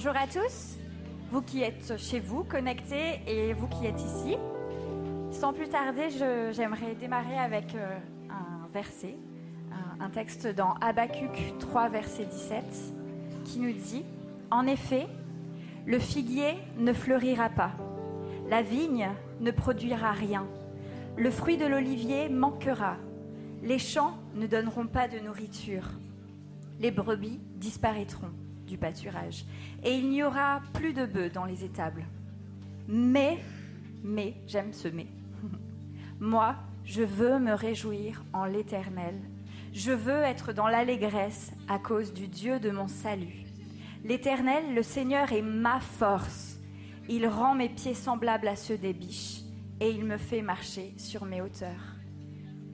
Bonjour à tous, vous qui êtes chez vous, connectés, et vous qui êtes ici. Sans plus tarder, j'aimerais démarrer avec euh, un verset, un, texte dans Habacuc 3, verset 17, qui nous dit En effet, le figuier ne fleurira pas, la vigne ne produira rien, le fruit de l'olivier manquera, les champs ne donneront pas de nourriture, les brebis disparaîtront du pâturage, et il n'y aura plus de bœufs dans les étables. Mais, mais, j'aime ce mais, moi, je veux me réjouir en l'Éternel. Je veux être dans l'allégresse à cause du Dieu de mon salut. L'Éternel, le Seigneur, est ma force. Il rend mes pieds semblables à ceux des biches et il me fait marcher sur mes hauteurs.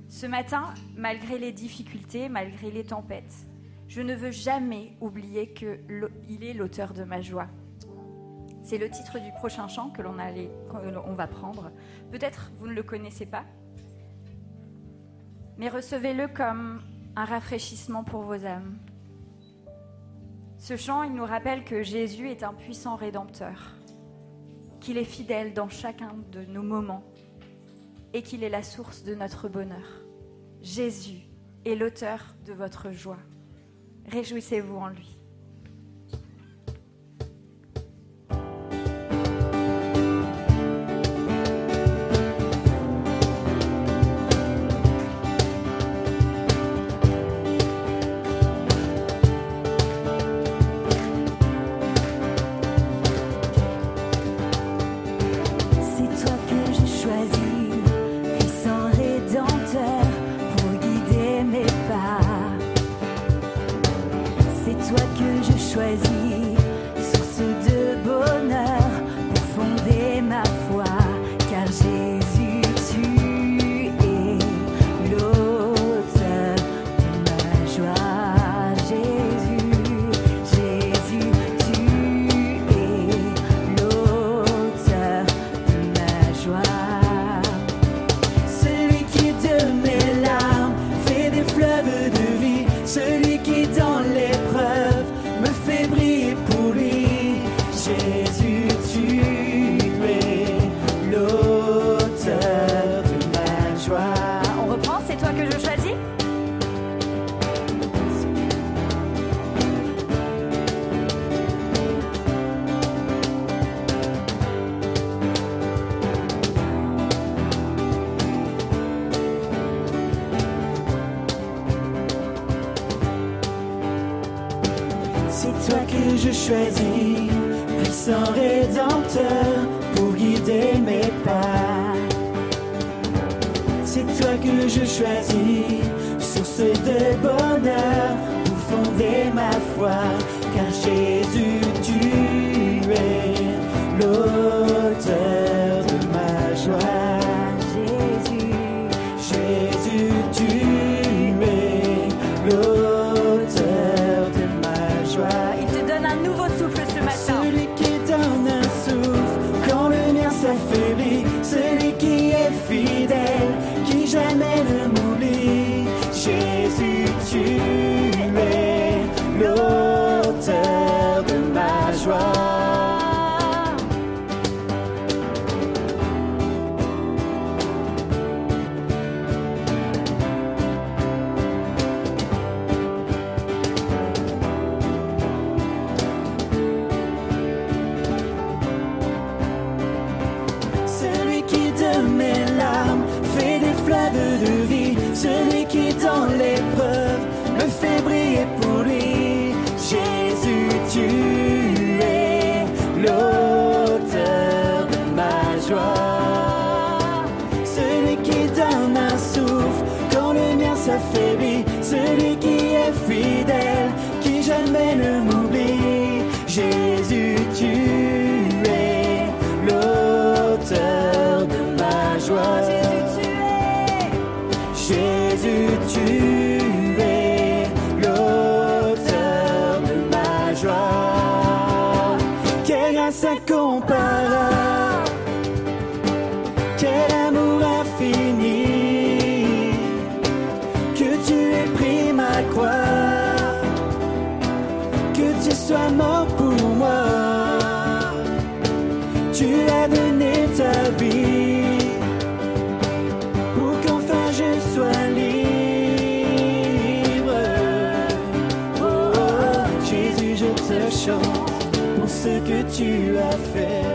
Ce matin, malgré les difficultés, malgré les tempêtes, je ne veux jamais oublier qu'il est l'auteur de ma joie. C'est le titre du prochain chant que l'on va prendre. Peut-être vous ne le connaissez pas, mais recevez-le comme un rafraîchissement pour vos âmes. Ce chant, il nous rappelle que Jésus est un puissant rédempteur, qu'il est fidèle dans chacun de nos moments et qu'il est la source de notre bonheur. Jésus est l'auteur de votre joie. Réjouissez-vous en lui. tu as fait.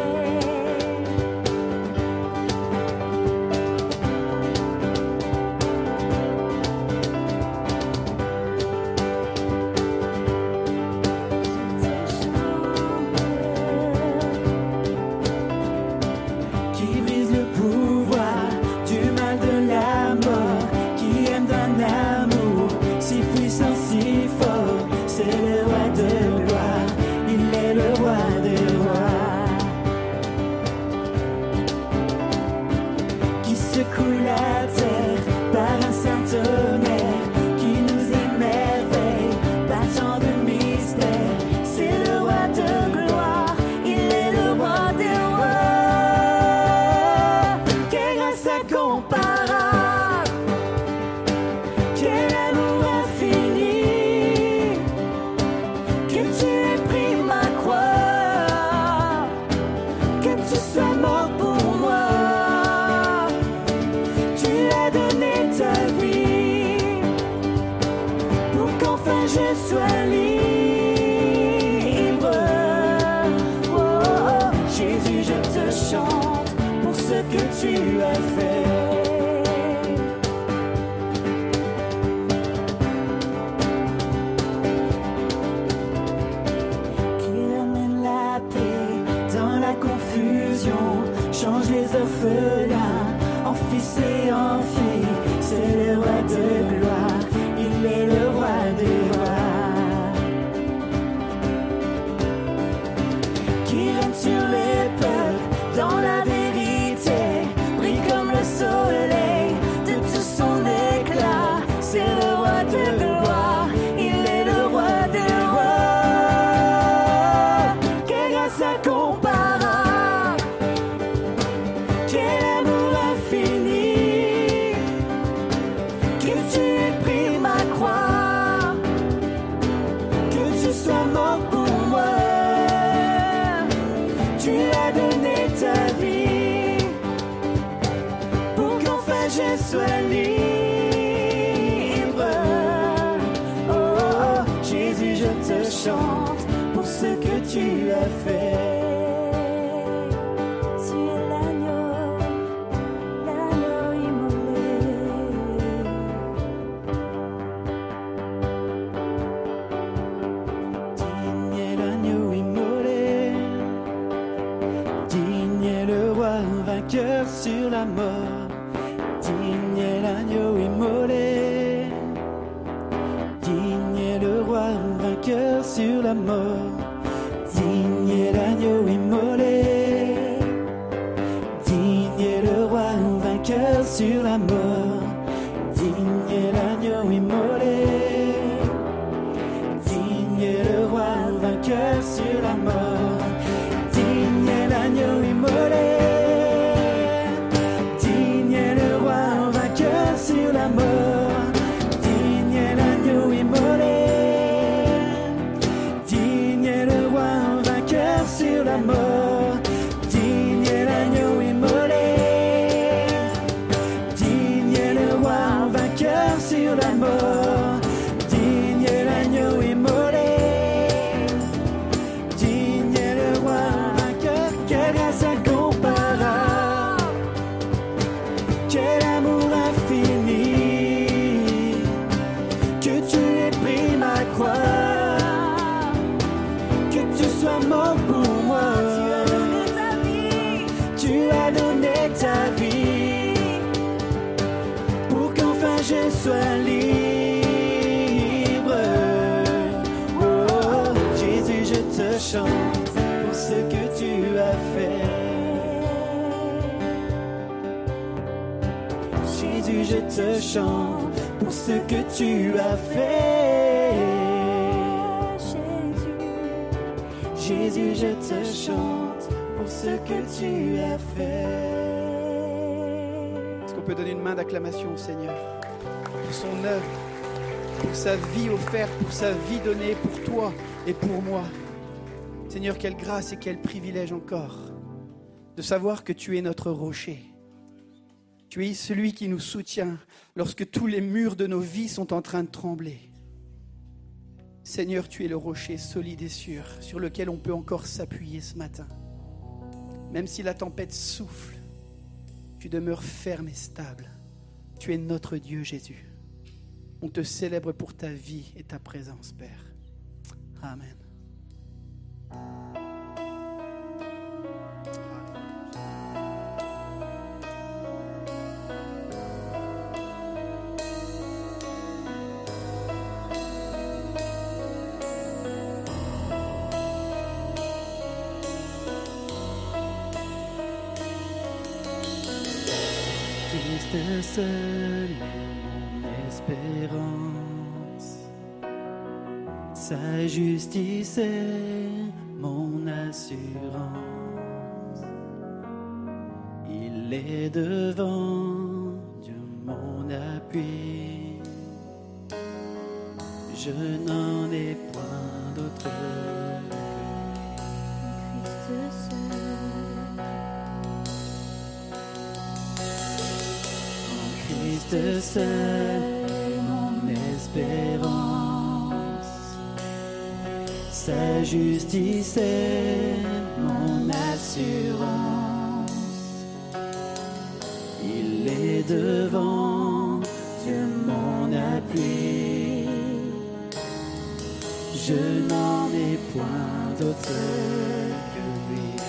Ce que tu as fait. au Seigneur? Pour son œuvre, pour sa vie offerte, pour sa vie donnée pour toi et pour moi. Seigneur, quelle grâce et quel privilège encore de savoir que tu es notre rocher. Tu es celui qui nous soutient lorsque tous les murs de nos vies sont en train de trembler. Seigneur, tu es le rocher solide et sûr sur lequel on peut encore s'appuyer ce matin. Même si la tempête souffle, tu demeures ferme et stable. Tu es notre Dieu, Jésus. On te célèbre pour ta vie et ta présence, Père. Amen. Seul est mon espérance. Sa justice est mon assurance. Il est devant Dieu mon appui. Je n'en ai point d'autre. Christ seul est mon espérance. Sa justice est mon assurance. Il est devant Dieu mon appui. Je n'en ai point d'autre que lui.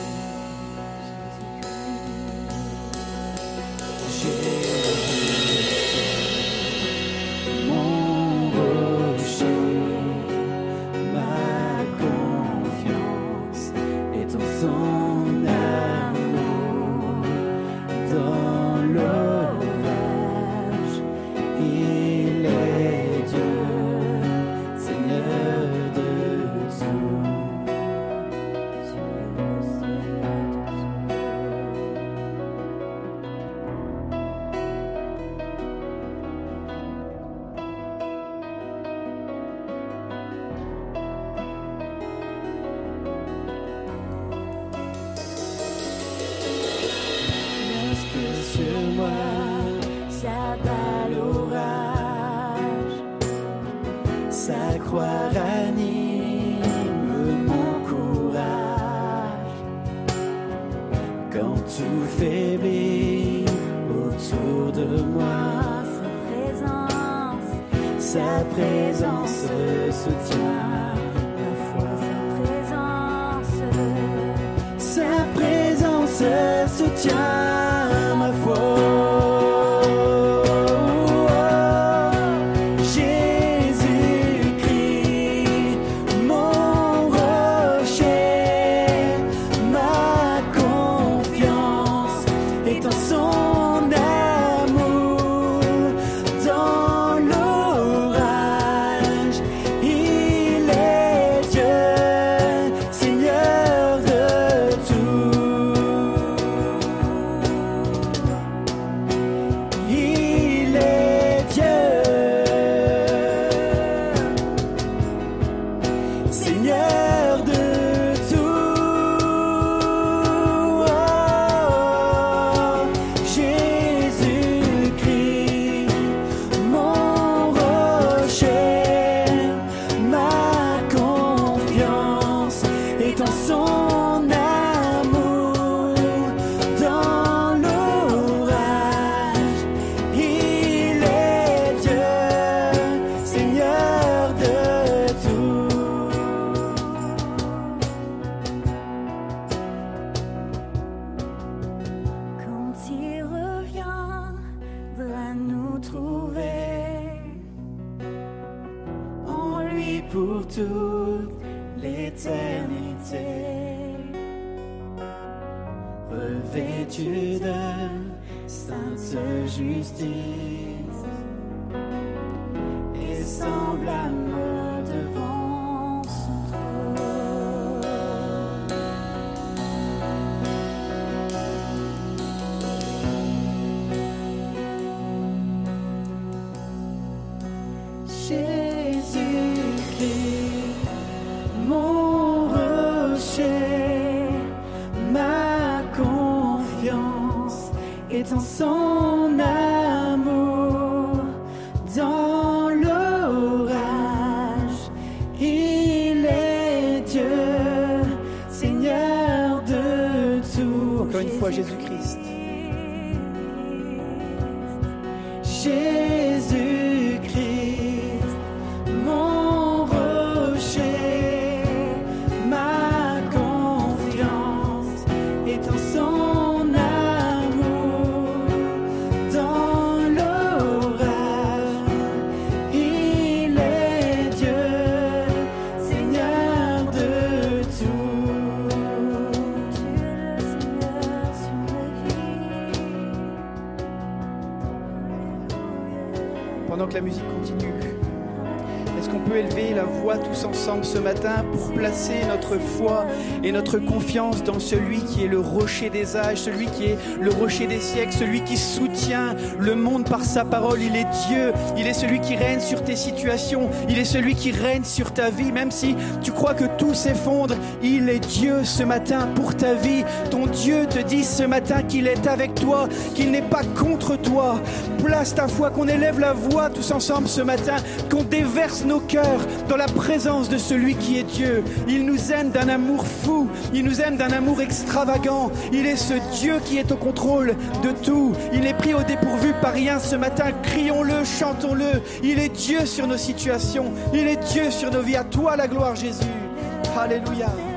Notre foi et notre confiance dans celui qui est le rocher des âges, celui qui est le rocher des siècles, celui qui soutient le monde par sa parole. Il est Dieu, il est celui qui règne sur tes situations, il est celui qui règne sur ta vie, même si tu crois que tout s'effondre, il est Dieu ce matin pour ta vie. Ton Dieu te dit ce matin qu'il est avec toi, qu'il n'est pas contre toi. Place ta foi, qu'on élève la voix tous ensemble ce matin, qu'on déverse nos cœurs dans la présence de celui qui est Dieu. Il nous aime d'un amour fou, il nous aime d'un amour extravagant. Il est ce Dieu qui est au contrôle de tout. Il n'est pris au dépourvu par rien ce matin. Crions-le, chantons-le. Il est Dieu sur nos situations, il est Dieu sur nos vies. À toi la gloire Jésus. Alléluia.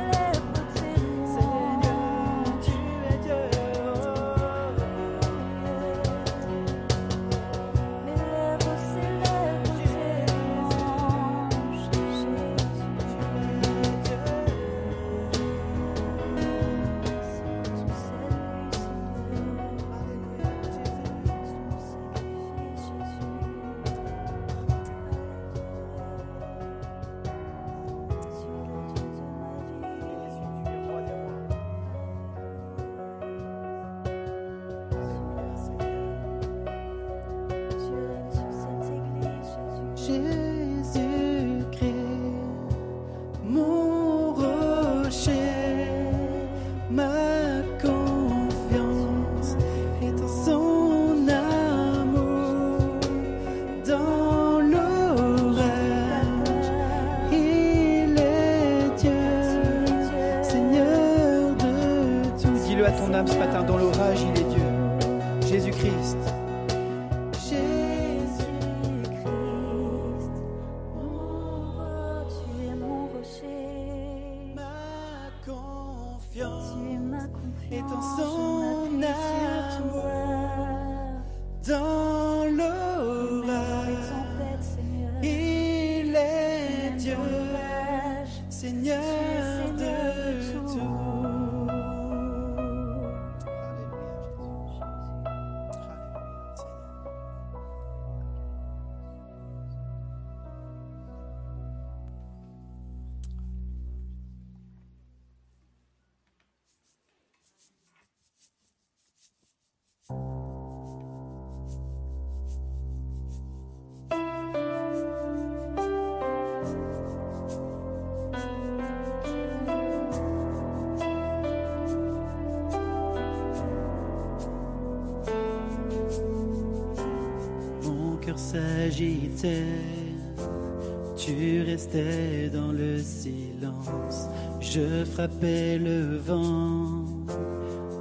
Tu restais dans le silence. Je frappais le vent,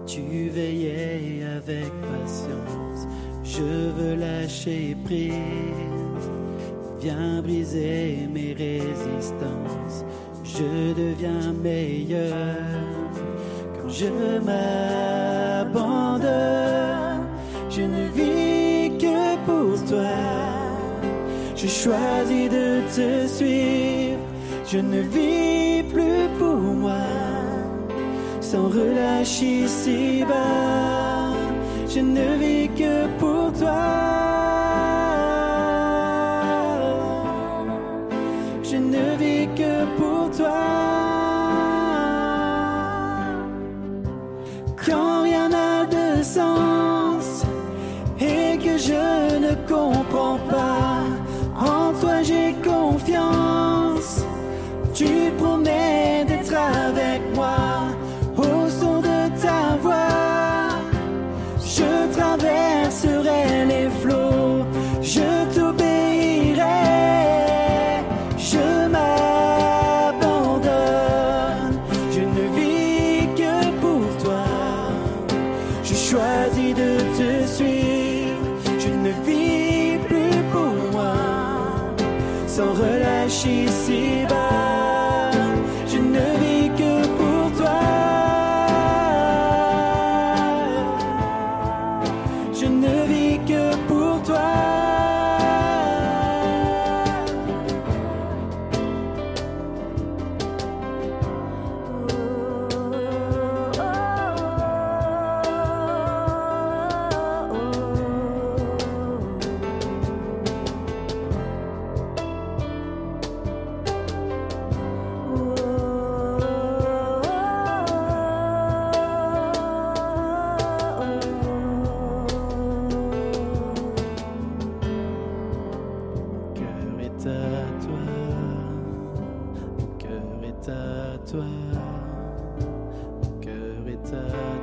tu veillais avec patience. Je veux lâcher prise, viens briser mes résistances. Je deviens meilleur quand je m'abandonne. Je ne vis Je choisis de te suivre. Je ne vis plus pour moi. Sans relâche ici-bas. Je ne vis que pour toi.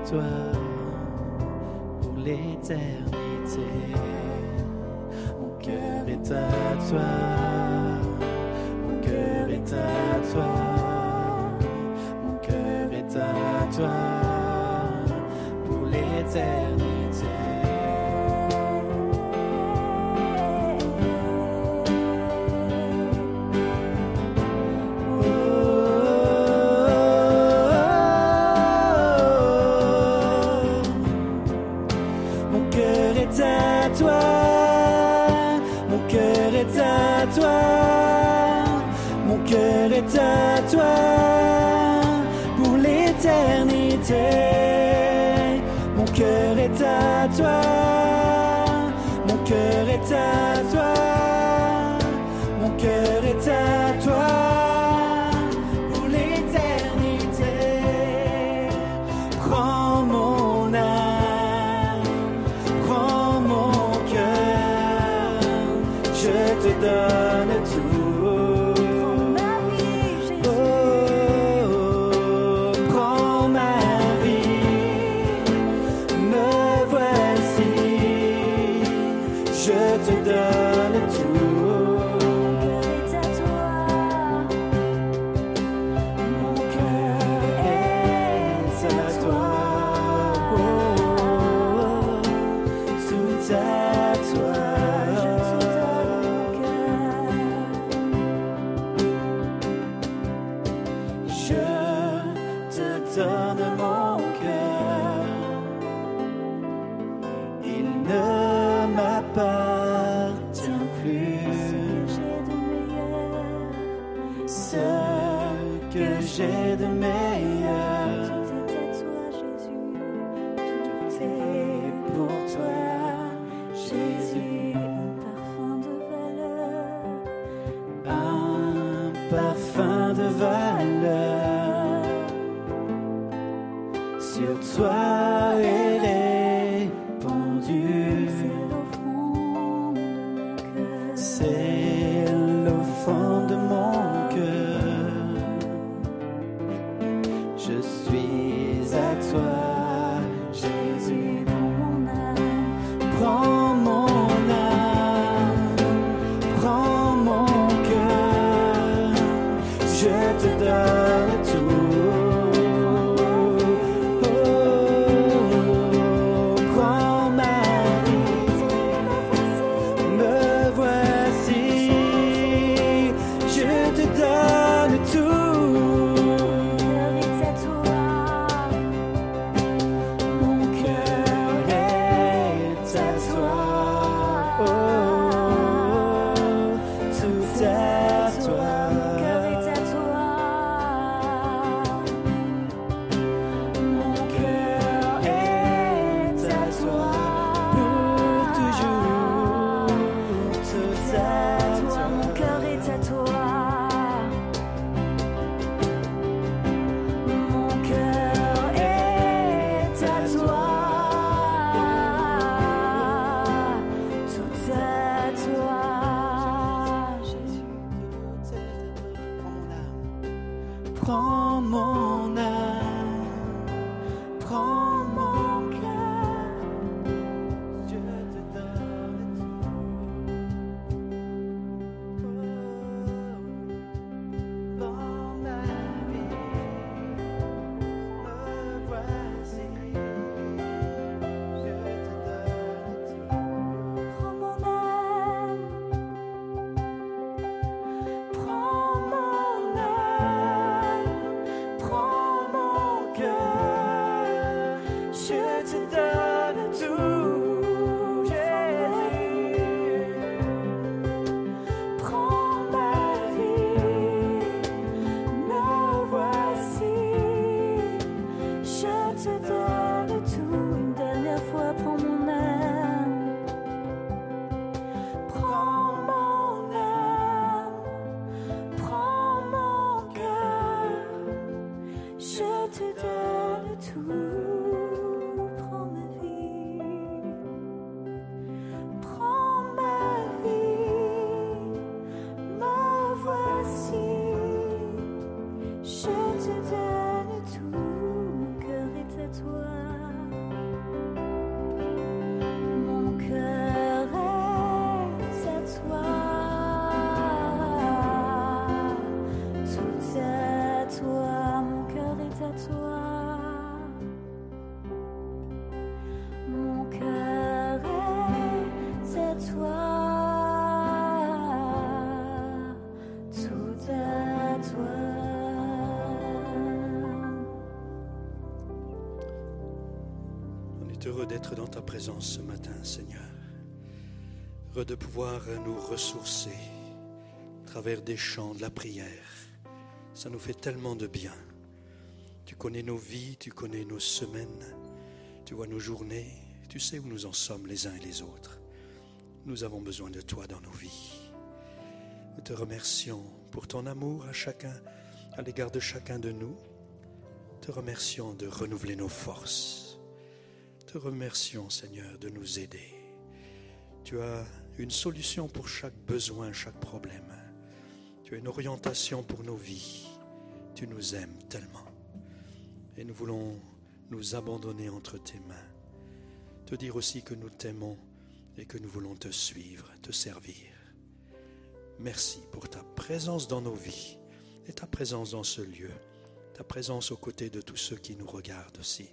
pour l'éternité. Mon cœur est à toi, mon cœur est à toi, mon cœur est à toi pour l'éternité. D'être dans ta présence ce matin, Seigneur. Heureux de pouvoir nous ressourcer à travers des chants, de la prière. Ça nous fait tellement de bien. Tu connais nos vies, tu connais nos semaines, tu vois nos journées, tu sais où nous en sommes les uns et les autres. Nous avons besoin de toi dans nos vies. Nous te remercions pour ton amour à chacun, à l'égard de chacun de nous. Te remercions de renouveler nos forces. Te remercions, Seigneur, de nous aider. Tu as une solution pour chaque besoin, chaque problème. Tu as une orientation pour nos vies. Tu nous aimes tellement. Et nous voulons nous abandonner entre tes mains. Te dire aussi que nous t'aimons et que nous voulons te suivre, te servir. Merci pour ta présence dans nos vies et ta présence dans ce lieu. Ta présence aux côtés de tous ceux qui nous regardent aussi.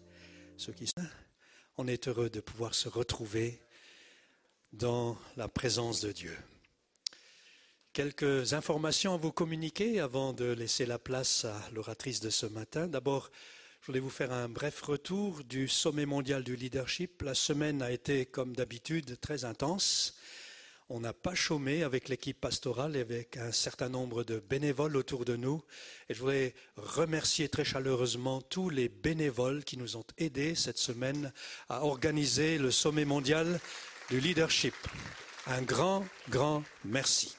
Ceux qui on est heureux de pouvoir se retrouver dans la présence de Dieu. Quelques informations à vous communiquer avant de laisser la place à l'oratrice de ce matin. D'abord, je voulais vous faire un bref retour du sommet mondial du leadership. La semaine a été, comme d'habitude, très intense. On n'a pas chômé avec l'équipe pastorale et avec un certain nombre de bénévoles autour de nous. Et je voudrais remercier très chaleureusement tous les bénévoles qui nous ont aidés cette semaine à organiser le sommet mondial du leadership. Un grand, grand merci.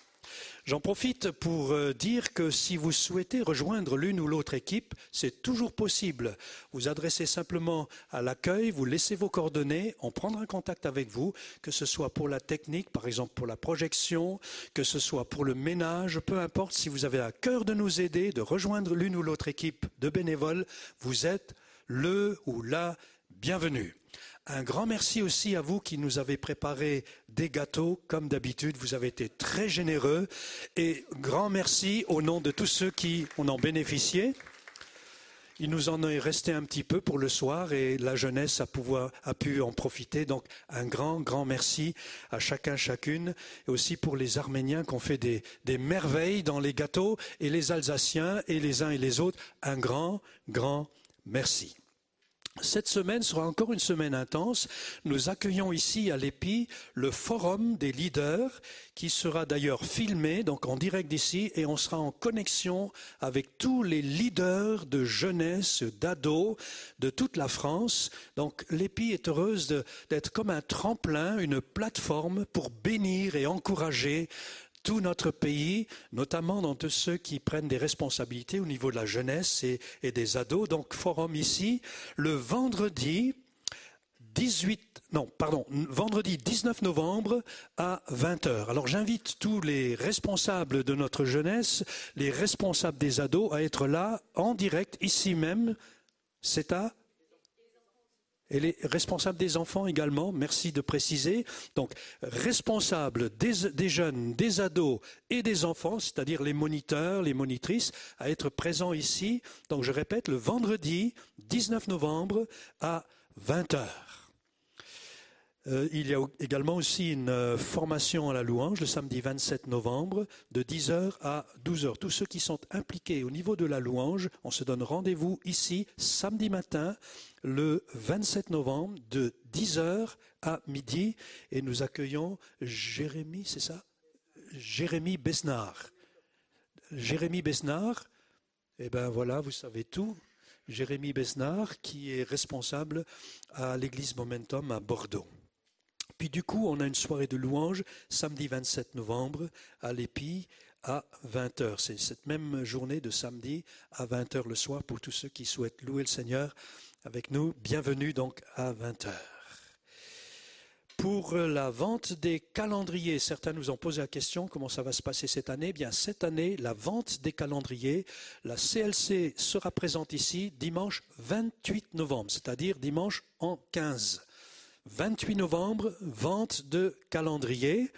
J'en profite pour euh, dire que si vous souhaitez rejoindre l'une ou l'autre équipe, c'est toujours possible. Vous adressez simplement à l'accueil, vous laissez vos coordonnées, on prendra contact avec vous, que ce soit pour la technique, par exemple pour la projection, que ce soit pour le ménage, peu importe, si vous avez à cœur de nous aider, de rejoindre l'une ou l'autre équipe de bénévoles, vous êtes le ou la bienvenue. Un grand merci aussi à vous qui nous avez préparé des gâteaux, comme d'habitude. Vous avez été très généreux. Et grand merci au nom de tous ceux qui en ont bénéficié. Il nous en est resté un petit peu pour le soir et la jeunesse a, pu en profiter. Donc un grand, grand merci à chacun, chacune. Et aussi pour les Arméniens qui ont fait des merveilles dans les gâteaux et les Alsaciens et les uns et les autres. Un grand, grand merci. Cette semaine sera encore une semaine intense. Nous accueillons ici à l'EPI le forum des leaders qui sera d'ailleurs filmé, donc en direct d'ici, et on sera en connexion avec tous les leaders de jeunesse, d'ados de toute la France. Donc l'EPI est heureuse d'être comme un tremplin, une plateforme pour bénir et encourager tout notre pays, notamment dans tous ceux qui prennent des responsabilités au niveau de la jeunesse et, des ados. Donc, forum ici, le vendredi 18, non, pardon, vendredi 19 novembre à 20h. Alors, j'invite tous les responsables de notre jeunesse, les responsables des ados à être là en direct, ici même. C'est à et les responsables des enfants également, merci de préciser. Donc, responsables des, des jeunes, des ados et des enfants, c'est-à-dire les moniteurs, les monitrices, à être présents ici. Donc, je répète, le vendredi 19 novembre à 20 heures. Euh, il y a également aussi une euh, formation à la louange le samedi 27 novembre de 10h à 12h. Tous ceux qui sont impliqués au niveau de la louange, on se donne rendez-vous ici samedi matin le 27 novembre de 10h à midi et nous accueillons Jérémy, c'est ça? Jérémy Besnard. Jérémy Besnard, eh bien voilà, vous savez tout. Jérémy Besnard, qui est responsable à l'église Momentum à Bordeaux. Puis du coup, on a une soirée de louanges samedi 27 novembre à l'Épi à 20h. C'est cette même journée de samedi à 20h le soir pour tous ceux qui souhaitent louer le Seigneur avec nous. Bienvenue donc à 20h. Pour la vente des calendriers, certains nous ont posé la question comment ça va se passer cette année? Eh bien, cette année, la vente des calendriers, la CLC sera présente ici dimanche 28 novembre, c'est-à-dire dimanche en 15. 28 novembre, vente de calendriers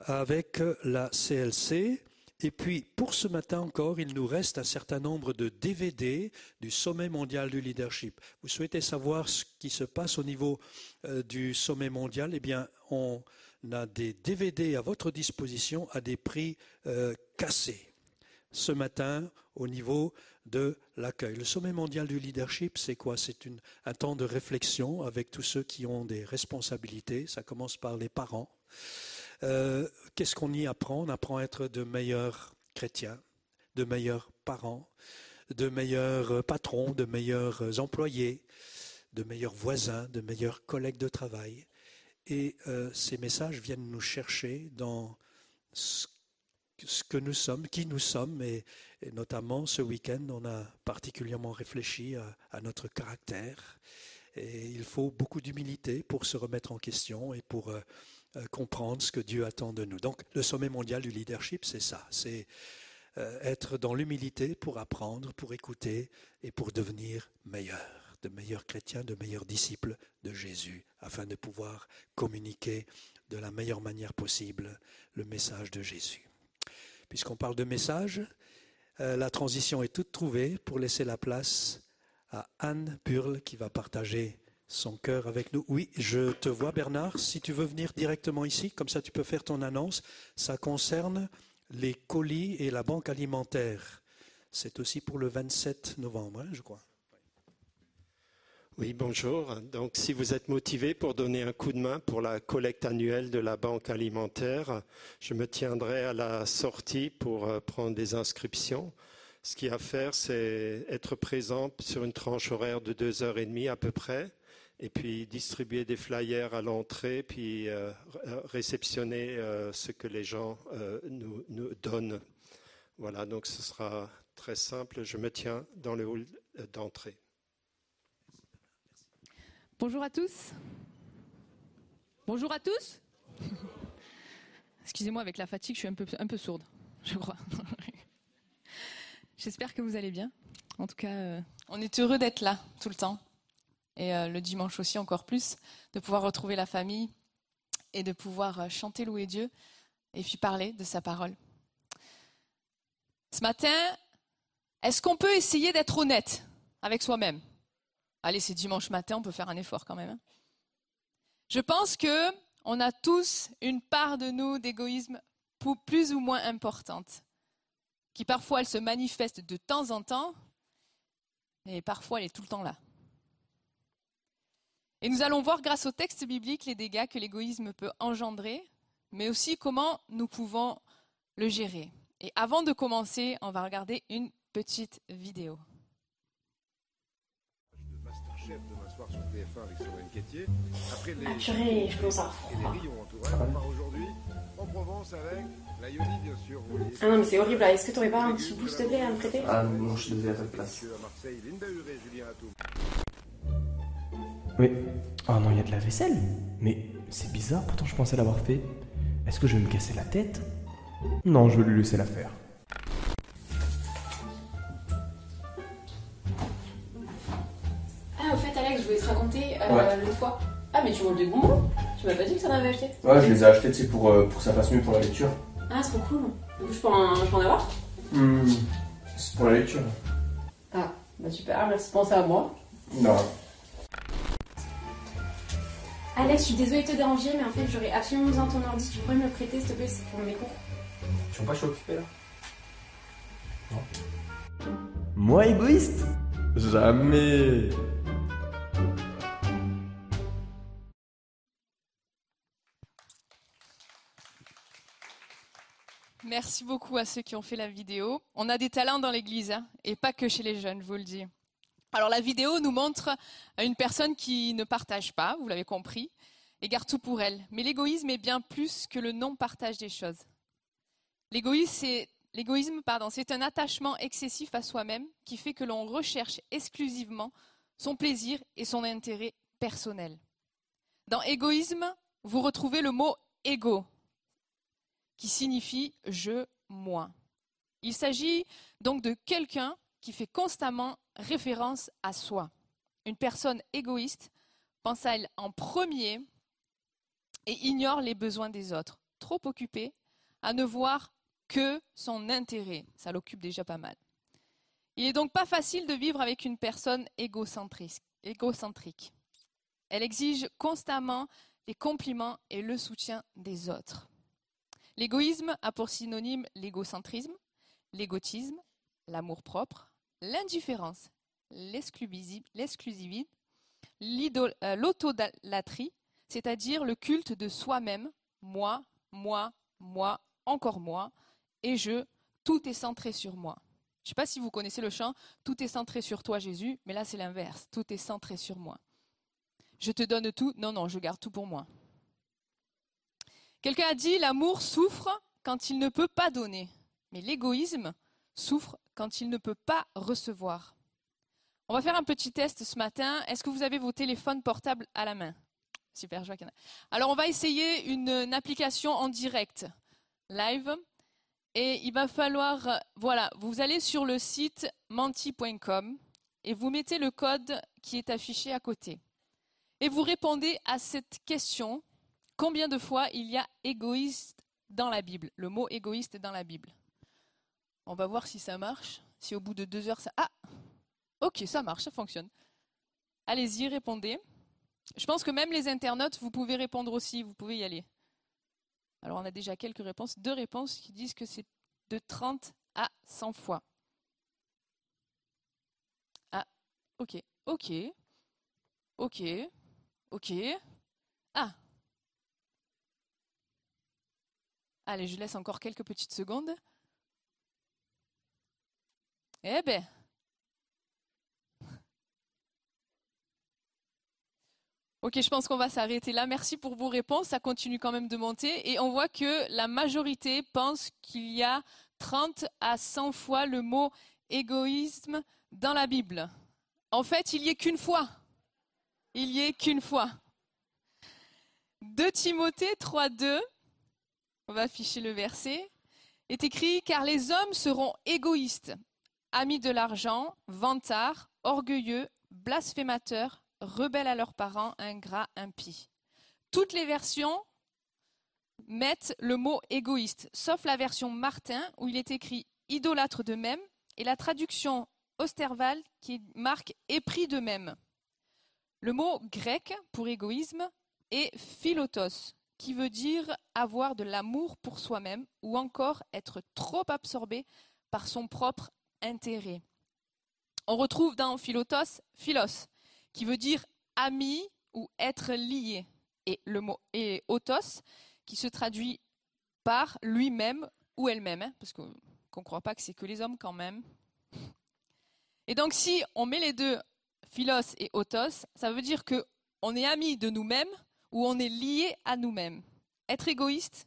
avec la CLC. Et puis, pour ce matin encore, il nous reste un certain nombre de DVD du Sommet mondial du leadership. Vous souhaitez savoir ce qui se passe au niveau euh, du Sommet mondial? Eh bien, on a des DVD à votre disposition à des prix euh, cassés. Ce matin, au niveau de l'accueil. Le sommet mondial du leadership, c'est quoi? C'est un temps de réflexion avec tous ceux qui ont des responsabilités. Ça commence par les parents. Euh, qu'est-ce qu'on y apprend? On apprend à être de meilleurs chrétiens, de meilleurs parents, de meilleurs patrons, de meilleurs employés, de meilleurs voisins, de meilleurs collègues de travail. Et euh, ces messages viennent nous chercher dans ce que nous sommes, qui nous sommes, et, notamment ce week-end, on a particulièrement réfléchi à, notre caractère. Et il faut beaucoup d'humilité pour se remettre en question et pour euh, euh, comprendre ce que Dieu attend de nous. Donc le sommet mondial du leadership, c'est ça, c'est euh, être dans l'humilité pour apprendre, pour écouter et pour devenir meilleur, de meilleurs chrétiens, de meilleurs disciples de Jésus, afin de pouvoir communiquer de la meilleure manière possible le message de Jésus. Puisqu'on parle de message, euh, la transition est toute trouvée pour laisser la place à Anne Burle qui va partager son cœur avec nous. Oui, je te vois Bernard, si tu veux venir directement ici, comme ça tu peux faire ton annonce. Ça concerne les colis et la banque alimentaire. C'est aussi pour le 27 novembre, hein, je crois. Oui, bonjour. Donc, si vous êtes motivé pour donner un coup de main pour la collecte annuelle de la banque alimentaire, je me tiendrai à la sortie pour euh, prendre des inscriptions. Ce qu'il y a à faire, c'est être présent sur une tranche horaire de deux heures et demie à peu près et puis distribuer des flyers à l'entrée, puis euh, réceptionner euh, ce que les gens nous, donnent. Voilà, donc ce sera très simple. Je me tiens dans le hall d'entrée. Bonjour à tous. Bonjour à tous. Excusez-moi, avec la fatigue, je suis un peu, sourde, je crois. J'espère que vous allez bien. En tout cas, on est heureux d'être là tout le temps et euh, le dimanche aussi encore plus, de pouvoir retrouver la famille et de pouvoir euh, chanter, louer Dieu et puis parler de sa parole. Ce matin, est-ce qu'on peut essayer d'être honnête avec soi-même? Allez, c'est dimanche matin, on peut faire un effort quand même. Hein. Je pense que on a tous une part de nous d'égoïsme plus ou moins importante, qui parfois elle se manifeste de temps en temps, et parfois elle est tout le temps là. Et nous allons voir grâce au texte biblique les dégâts que l'égoïsme peut engendrer, mais aussi comment nous pouvons le gérer. Et avant de commencer, on va regarder une petite vidéo. Ah purée, je commence à avoir aujourd'hui en Provence avec la Yoni, bien sûr. Ah non, mais c'est horrible Est-ce que tu aurais pas un petit boost de plaît à me prêter? Ah non, je suis désolé à ta place. À Marseille, Linda Huré, Julien Atou. Mais. Oh non, il y a de la vaisselle Mais c'est bizarre, pourtant je pensais l'avoir fait. Est-ce que je vais me casser la tête? Non, je vais lui laisser la faire. Je voulais te raconter euh, l'autre fois. Ah, mais tu manges des bonbons Tu m'as pas dit que ça en avais acheté Ouais, je les ai achetés, tu pour, euh, pour que ça fasse mieux pour la lecture. Ah, c'est trop cool. Du coup, je peux en, je peux en avoir hmm, C'est pour la lecture. Ah, bah super, merci de penser à moi. Non. Alex, je suis désolée de te déranger, mais en fait, j'aurais absolument besoin de ton ordi. Tu pourrais me le prêter, s'il te plaît, c'est pour mes cours. Tu vois pas, je suis occupé là Non. Moi, égoïste? Jamais Merci beaucoup à ceux qui ont fait la vidéo. On a des talents dans l'église, hein, et pas que chez les jeunes, je vous le dis. Alors la vidéo nous montre une personne qui ne partage pas, vous l'avez compris, et garde tout pour elle. Mais l'égoïsme est bien plus que le non-partage des choses. L'égoïsme, pardon, c'est un attachement excessif à soi-même qui fait que l'on recherche exclusivement son plaisir et son intérêt personnel. Dans égoïsme, vous retrouvez le mot égo, qui signifie je, moi. Il s'agit donc de quelqu'un qui fait constamment référence à soi. Une personne égoïste pense à elle en premier et ignore les besoins des autres, trop occupée à ne voir que son intérêt. Ça l'occupe déjà pas mal. Il n'est donc pas facile de vivre avec une personne égocentrique. Elle exige constamment les compliments et le soutien des autres. L'égoïsme a pour synonyme l'égocentrisme, l'égotisme, l'amour-propre, l'indifférence, l'exclusivité, euh, l'autodâtrie, c'est-à-dire le culte de soi-même, moi, moi, moi, encore moi, et je, tout est centré sur moi. Je ne sais pas si vous connaissez le chant Tout est centré sur toi Jésus, mais là c'est l'inverse, tout est centré sur moi. Je te donne tout, non, non, je garde tout pour moi. Quelqu'un a dit l'amour souffre quand il ne peut pas donner, mais l'égoïsme souffre quand il ne peut pas recevoir. On va faire un petit test ce matin. Est-ce que vous avez vos téléphones portables à la main? Super, je vois qu'il y en a. Alors, on va essayer une, application en direct, live. Et il va falloir, voilà, vous allez sur le site menti.com et vous mettez le code qui est affiché à côté. Et vous répondez à cette question combien de fois il y a égoïste dans la Bible? Le mot égoïste dans la Bible. On va voir si ça marche. Si au bout de deux heures, ça. Ah Ok, ça marche, ça fonctionne. Allez-y, répondez. Je pense que même les internautes, vous pouvez répondre aussi, vous pouvez y aller. Alors on a déjà quelques réponses, deux réponses qui disent que c'est de 30 à 100 fois. Ah, ok, ok, ok, ok. Ah. Allez, je laisse encore quelques petites secondes. Eh ben, Ok, je pense qu'on va s'arrêter là. Merci pour vos réponses. Ça continue quand même de monter. Et on voit que la majorité pense qu'il y a 30 à 100 fois le mot égoïsme dans la Bible. En fait, il n'y est qu'une fois. Il n'y est qu'une fois. 2 Timothée 3.2, on va afficher le verset, est écrit Car les hommes seront égoïstes, amis de l'argent, vantards, orgueilleux, blasphémateurs, rebelles à leurs parents, ingrats, impies. Toutes les versions mettent le mot égoïste, sauf la version Martin où il est écrit idolâtre de même et la traduction Osterval qui marque épris de même. Le mot grec pour égoïsme est philotos, qui veut dire avoir de l'amour pour soi-même ou encore être trop absorbé par son propre intérêt. On retrouve dans philotos philos, qui veut dire ami ou être lié. Et le mot et autos, qui se traduit par lui-même ou elle-même, hein, parce qu'on ne croit pas que c'est que les hommes quand même. Et donc si on met les deux, philos et autos, ça veut dire que on est ami de nous-mêmes ou on est lié à nous-mêmes. Être égoïste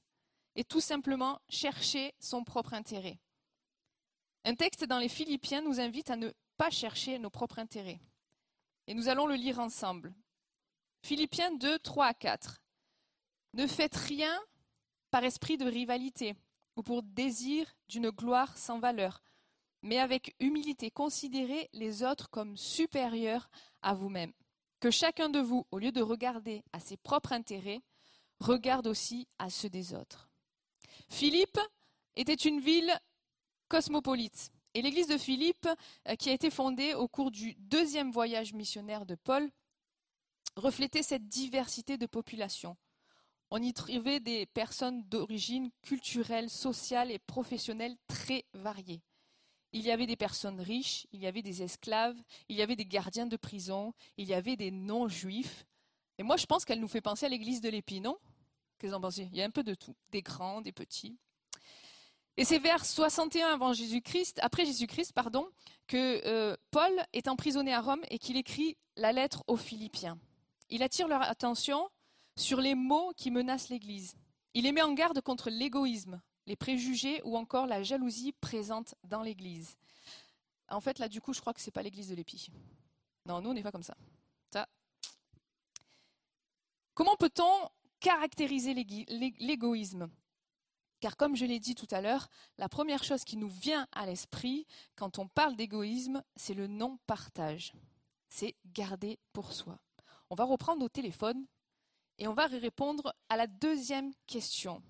et tout simplement chercher son propre intérêt. Un texte dans les Philippiens nous invite à ne pas chercher nos propres intérêts. Et nous allons le lire ensemble. Philippiens 2, 3 à 4. Ne faites rien par esprit de rivalité ou pour désir d'une gloire sans valeur, mais avec humilité considérez les autres comme supérieurs à vous-même. Que chacun de vous, au lieu de regarder à ses propres intérêts, regarde aussi à ceux des autres. Philippe était une ville cosmopolite. Et l'église de Philippe, euh, qui a été fondée au cours du deuxième voyage missionnaire de Paul, reflétait cette diversité de population. On y trouvait des personnes d'origine culturelle, sociale et professionnelle très variées. Il y avait des personnes riches, il y avait des esclaves, il y avait des gardiens de prison, il y avait des non-juifs. Et moi, je pense qu'elle nous fait penser à l'église de l'Épi, non? Qu'est-ce que vous en pensez? Il y a un peu de tout, des grands, des petits. Et c'est vers 61 avant Jésus-Christ, après Jésus-Christ, pardon, que euh, Paul est emprisonné à Rome et qu'il écrit la lettre aux Philippiens. Il attire leur attention sur les mots qui menacent l'Église. Il les met en garde contre l'égoïsme, les préjugés ou encore la jalousie présente dans l'Église. En fait, là, du coup, je crois que ce n'est pas l'Église de l'Épi. Non, nous, on n'est pas comme ça. ça. Comment peut-on caractériser l'égoïsme? Car comme je l'ai dit tout à l'heure, la première chose qui nous vient à l'esprit quand on parle d'égoïsme, c'est le non-partage. C'est garder pour soi. On va reprendre nos téléphones et on va répondre à la deuxième question.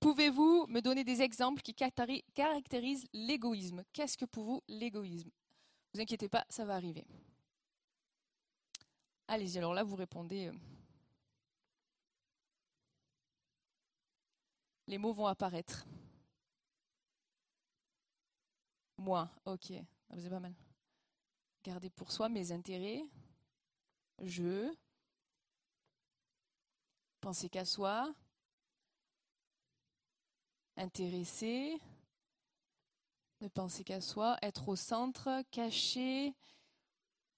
Pouvez-vous me donner des exemples qui caractérisent l'égoïsme? Qu'est-ce que pour vous l'égoïsme? Vous inquiétez pas, ça va arriver. Allez-y, alors là, vous répondez. Euh, les mots vont apparaître. Moi, ok, vous êtes pas mal. Garder pour soi mes intérêts. Je. Penser qu'à soi. Intéresser. Ne penser qu'à soi. Être au centre. Caché.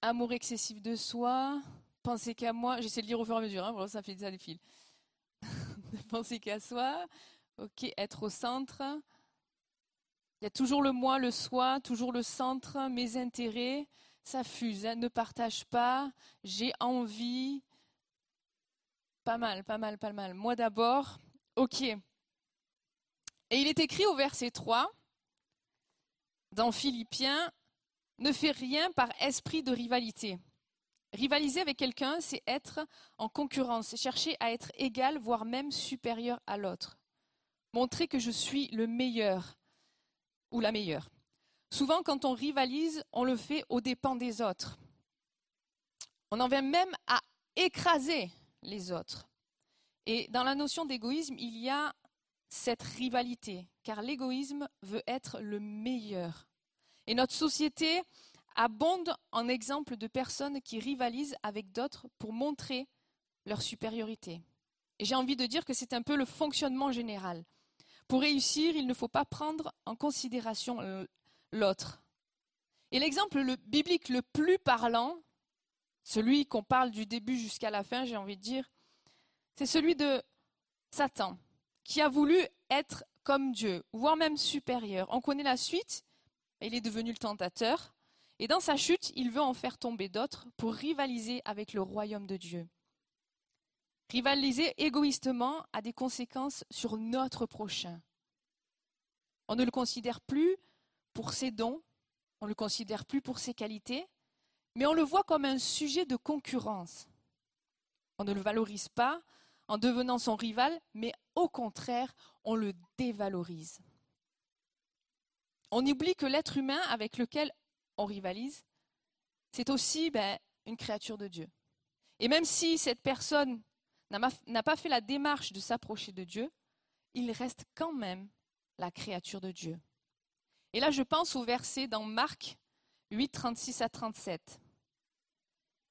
Amour excessif de soi. Penser qu'à moi. J'essaie de lire au fur et à mesure, hein, ça fait ça des fils. ne penser qu'à soi. Ok, être au centre. Il y a toujours le moi, le soi, toujours le centre, mes intérêts. Ça fuse, hein. ne partage pas, j'ai envie. Pas mal, pas mal, pas mal. Moi d'abord. Ok. Et il est écrit au verset 3, dans Philippiens, ne fais rien par esprit de rivalité. Rivaliser avec quelqu'un, c'est être en concurrence, chercher à être égal, voire même supérieur à l'autre montrer que je suis le meilleur ou la meilleure. Souvent, quand on rivalise, on le fait aux dépens des autres. On en vient même à écraser les autres. Et dans la notion d'égoïsme, il y a cette rivalité, car l'égoïsme veut être le meilleur. Et notre société abonde en exemples de personnes qui rivalisent avec d'autres pour montrer leur supériorité. Et j'ai envie de dire que c'est un peu le fonctionnement général. Pour réussir, il ne faut pas prendre en considération l'autre. Et l'exemple biblique le plus parlant, celui qu'on parle du début jusqu'à la fin, j'ai envie de dire, c'est celui de Satan, qui a voulu être comme Dieu, voire même supérieur. On connaît la suite, il est devenu le tentateur, et dans sa chute, il veut en faire tomber d'autres pour rivaliser avec le royaume de Dieu. Rivaliser égoïstement a des conséquences sur notre prochain. On ne le considère plus pour ses dons, on ne le considère plus pour ses qualités, mais on le voit comme un sujet de concurrence. On ne le valorise pas en devenant son rival, mais au contraire, on le dévalorise. On oublie que l'être humain avec lequel on rivalise, c'est aussi ben, une créature de Dieu. Et même si cette personne n'a pas fait la démarche de s'approcher de Dieu, il reste quand même la créature de Dieu. Et là, je pense au verset dans Marc 8, 36 à 37.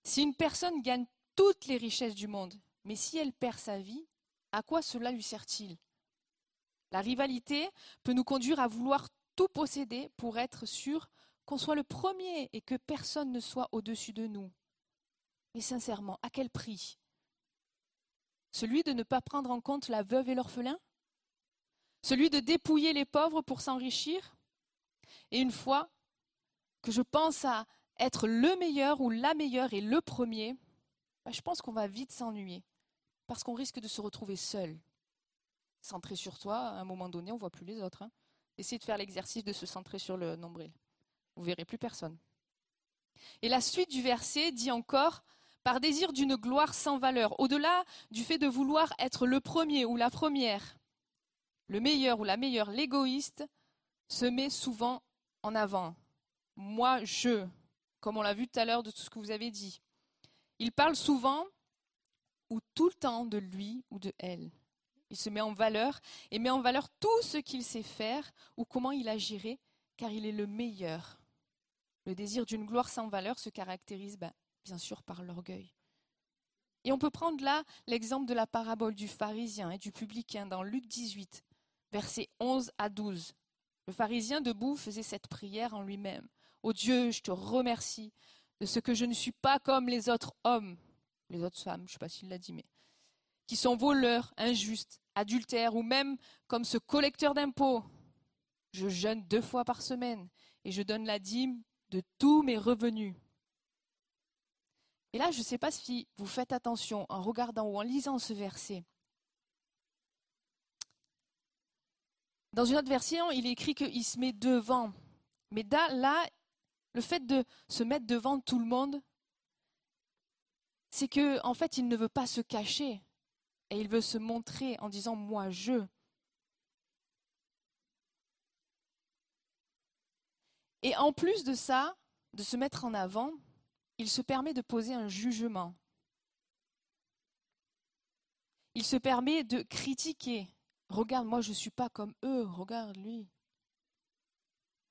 Si une personne gagne toutes les richesses du monde, mais si elle perd sa vie, à quoi cela lui sert-il? La rivalité peut nous conduire à vouloir tout posséder pour être sûr qu'on soit le premier et que personne ne soit au-dessus de nous. Mais sincèrement, à quel prix? Celui de ne pas prendre en compte la veuve et l'orphelin? Celui de dépouiller les pauvres pour s'enrichir? Et une fois que je pense à être le meilleur ou la meilleure et le premier, bah, je pense qu'on va vite s'ennuyer, parce qu'on risque de se retrouver seul. Centré sur toi, à un moment donné, on ne voit plus les autres. Hein. Essayez de faire l'exercice de se centrer sur le nombril. Vous verrez plus personne. Et la suite du verset dit encore par désir d'une gloire sans valeur, au-delà du fait de vouloir être le premier ou la première, le meilleur ou la meilleure, l'égoïste se met souvent en avant. Moi, je, comme on l'a vu tout à l'heure de tout ce que vous avez dit. Il parle souvent ou tout le temps de lui ou de elle. Il se met en valeur et met en valeur tout ce qu'il sait faire ou comment il agirait, car il est le meilleur. Le désir d'une gloire sans valeur se caractérise ben, bien sûr par l'orgueil. Et on peut prendre là l'exemple de la parabole du pharisien et du publicain dans Luc 18, versets 11 à 12. Le pharisien debout faisait cette prière en lui-même. Ô Dieu, je te remercie de ce que je ne suis pas comme les autres hommes, les autres femmes, je ne sais pas s'il l'a dit, mais qui sont voleurs, injustes, adultères, ou même comme ce collecteur d'impôts. Je jeûne deux fois par semaine et je donne la dîme de tous mes revenus. Et là, je ne sais pas si vous faites attention en regardant ou en lisant ce verset. Dans une autre version, il est écrit qu'il se met devant. Mais là, le fait de se mettre devant tout le monde, c'est que en fait, il ne veut pas se cacher et il veut se montrer en disant moi je. Et en plus de ça, de se mettre en avant, il se permet de poser un jugement. Il se permet de critiquer. Regarde, moi je ne suis pas comme eux, regarde lui.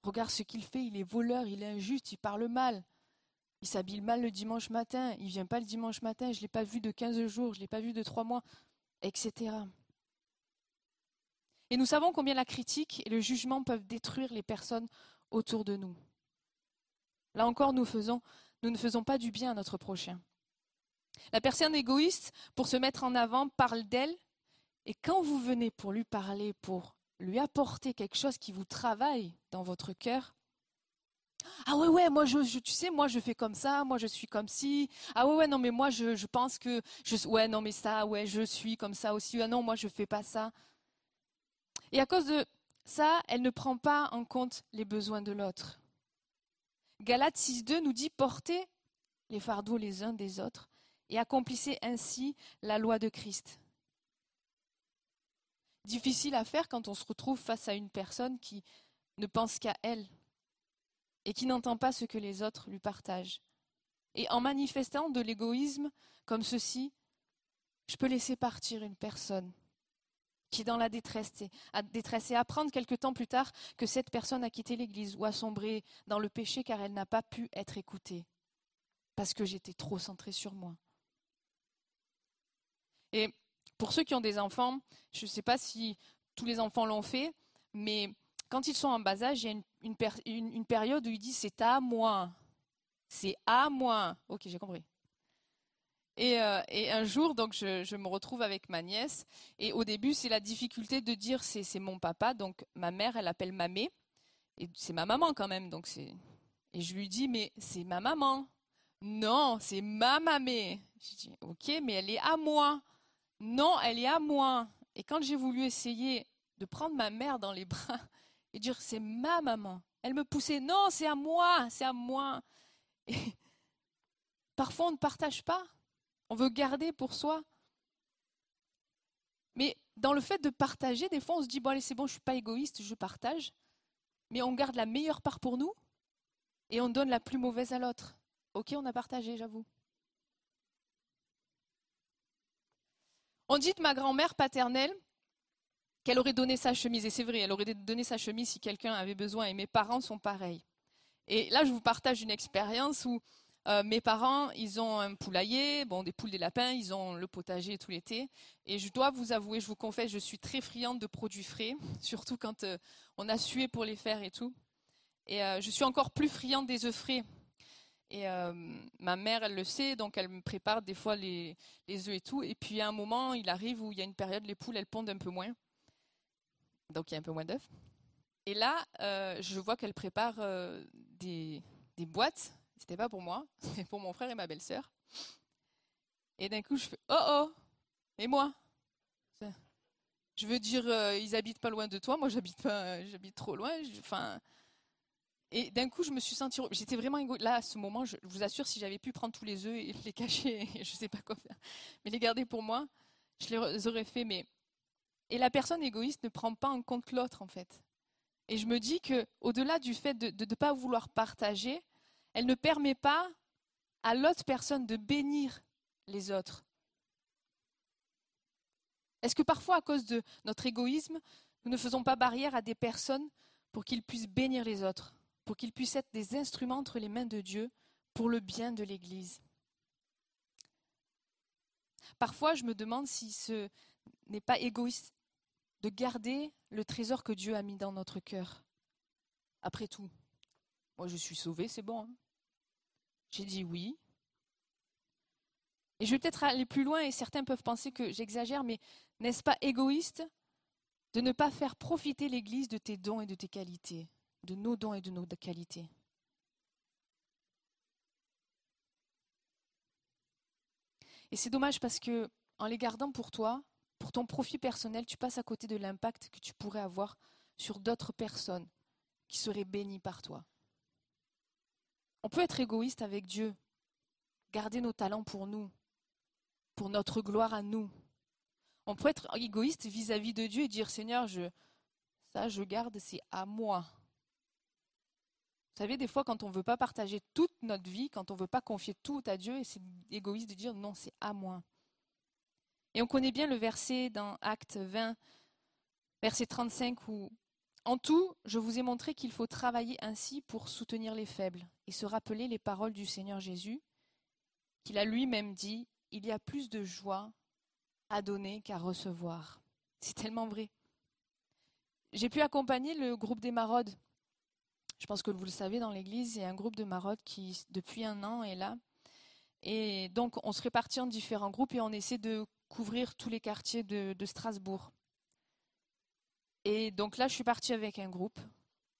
Regarde ce qu'il fait, il est voleur, il est injuste, il parle mal. Il s'habille mal le dimanche matin, il vient pas le dimanche matin, je ne l'ai pas vu de 15 jours, je ne l'ai pas vu de 3 mois, etc. Et nous savons combien la critique et le jugement peuvent détruire les personnes autour de nous. Là encore, nous ne faisons pas du bien à notre prochain. La personne égoïste, pour se mettre en avant, parle d'elle, et quand vous venez pour lui parler, pour lui apporter quelque chose qui vous travaille dans votre cœur. Ah ouais, ouais, moi, je, tu sais, moi, je fais comme ça, moi, je suis comme ci. Ah ouais, ouais, non, mais moi, je, je pense que, je, ouais, non, mais ça, ouais, je suis comme ça aussi. Ah non, moi, je fais pas ça. Et à cause de ça, elle ne prend pas en compte les besoins de l'autre. Galates 6.2 nous dit portez les fardeaux les uns des autres et accomplissez ainsi la loi de Christ difficile à faire quand on se retrouve face à une personne qui ne pense qu'à elle et qui n'entend pas ce que les autres lui partagent. Et en manifestant de l'égoïsme comme ceci, je peux laisser partir une personne qui est dans la détresse et, apprendre quelque temps plus tard que cette personne a quitté l'Église ou a sombré dans le péché car elle n'a pas pu être écoutée parce que j'étais trop centrée sur moi. Et pour ceux qui ont des enfants, je ne sais pas si tous les enfants l'ont fait, mais quand ils sont en bas âge, il y a une, période où ils disent c'est à moi. C'est à moi. Ok, j'ai compris. Et, euh, un jour, donc, je, me retrouve avec ma nièce. Et au début, c'est la difficulté de dire c'est mon papa. Donc, ma mère, elle appelle mamé. Et c'est ma maman quand même. Donc c'est... Et je lui dis mais c'est ma maman. Non, c'est ma mamé. Je dis ok, mais elle est à moi. Non, elle est à moi. Et quand j'ai voulu essayer de prendre ma mère dans les bras et dire c'est ma maman, elle me poussait non, c'est à moi, c'est à moi. Et parfois on ne partage pas. On veut garder pour soi. Mais dans le fait de partager, des fois on se dit bon allez c'est bon, je suis pas égoïste, je partage. Mais on garde la meilleure part pour nous et on donne la plus mauvaise à l'autre. Ok, on a partagé, j'avoue. On dit de ma grand-mère paternelle qu'elle aurait donné sa chemise, et c'est vrai, elle aurait donné sa chemise si quelqu'un avait besoin, et mes parents sont pareils. Et là, je vous partage une expérience où euh, mes parents, ils ont un poulailler, bon, des poules, des lapins, ils ont le potager tout l'été. Et je dois vous avouer, je vous confesse, je suis très friande de produits frais, surtout quand euh, on a sué pour les faire et tout. Et euh, je suis encore plus friande des œufs frais. Et ma mère, elle le sait, donc elle me prépare des fois les, les œufs et tout. Et puis à un moment, il arrive où il y a une période, les poules, elles pondent un peu moins. Donc il y a un peu moins d'œufs. Et là, euh, je vois qu'elle prépare euh, des, des boîtes. C'était pas pour moi, c'était pour mon frère et ma belle-sœur. Et d'un coup, je fais Oh oh Et moi? Je veux dire, ils habitent pas loin de toi. Moi, j'habite pas, j'habite trop loin. Enfin, et d'un coup, je me suis sentie. J'étais vraiment égoïste. Là, à ce moment, je vous assure, si j'avais pu prendre tous les œufs et les cacher, je ne sais pas quoi faire, mais les garder pour moi, je les aurais fait. Mais et la personne égoïste ne prend pas en compte l'autre, en fait. Et je me dis que, au-delà du fait de ne pas vouloir partager, elle ne permet pas à l'autre personne de bénir les autres. Est-ce que parfois, à cause de notre égoïsme, nous ne faisons pas barrière à des personnes pour qu'ils puissent bénir les autres pour qu'ils puissent être des instruments entre les mains de Dieu pour le bien de l'Église? Parfois, je me demande si ce n'est pas égoïste de garder le trésor que Dieu a mis dans notre cœur. Après tout, moi je suis sauvée, c'est bon. Hein. J'ai dit oui. Et je vais peut-être aller plus loin et certains peuvent penser que j'exagère, mais n'est-ce pas égoïste de ne pas faire profiter l'Église de tes dons et de tes qualités, de nos dons et de nos qualités? Et c'est dommage parce que en les gardant pour toi, pour ton profit personnel, tu passes à côté de l'impact que tu pourrais avoir sur d'autres personnes qui seraient bénies par toi. On peut être égoïste avec Dieu, garder nos talents pour nous, pour notre gloire à nous. On peut être égoïste vis-à-vis de Dieu et dire Seigneur, ça je garde, c'est à moi. Vous savez, des fois, quand on ne veut pas partager toute notre vie, quand on ne veut pas confier tout à Dieu, c'est égoïste de dire non, c'est à moi. Et on connaît bien le verset dans Acte 20, verset 35, où En tout, je vous ai montré qu'il faut travailler ainsi pour soutenir les faibles et se rappeler les paroles du Seigneur Jésus, qu'il a lui-même dit Il y a plus de joie à donner qu'à recevoir. C'est tellement vrai. J'ai pu accompagner le groupe des maraudes je pense que vous le savez, dans l'église, il y a un groupe de marottes qui, depuis un an, est là. Et donc, on se répartit en différents groupes et on essaie de couvrir tous les quartiers de, Strasbourg. Et donc là, je suis partie avec un groupe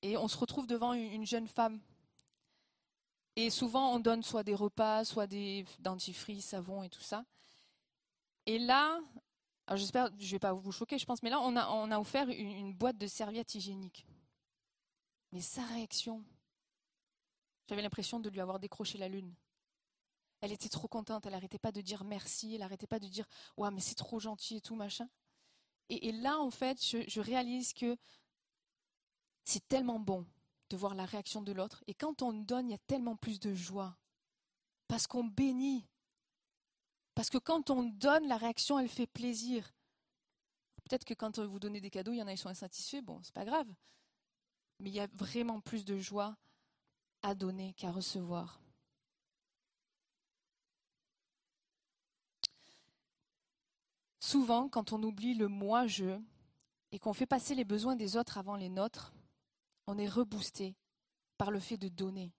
et on se retrouve devant une, jeune femme. Et souvent, on donne soit des repas, soit des dentifrices, savon et tout ça. Et là, j'espère, je ne vais pas vous choquer, je pense, mais là, on a offert une boîte de serviettes hygiéniques. Mais sa réaction, j'avais l'impression de lui avoir décroché la lune. Elle était trop contente, elle n'arrêtait pas de dire merci, elle n'arrêtait pas de dire Ouais, mais c'est trop gentil et tout, machin. Et, là, en fait, je, je réalise que c'est tellement bon de voir la réaction de l'autre. Et quand on donne, il y a tellement plus de joie. Parce qu'on bénit. Parce que quand on donne, la réaction, elle fait plaisir. Peut-être que quand vous donnez des cadeaux, il y en a qui sont insatisfaits. Bon, c'est pas grave mais il y a vraiment plus de joie à donner qu'à recevoir. Souvent, quand on oublie le moi-je et qu'on fait passer les besoins des autres avant les nôtres, on est reboosté par le fait de donner.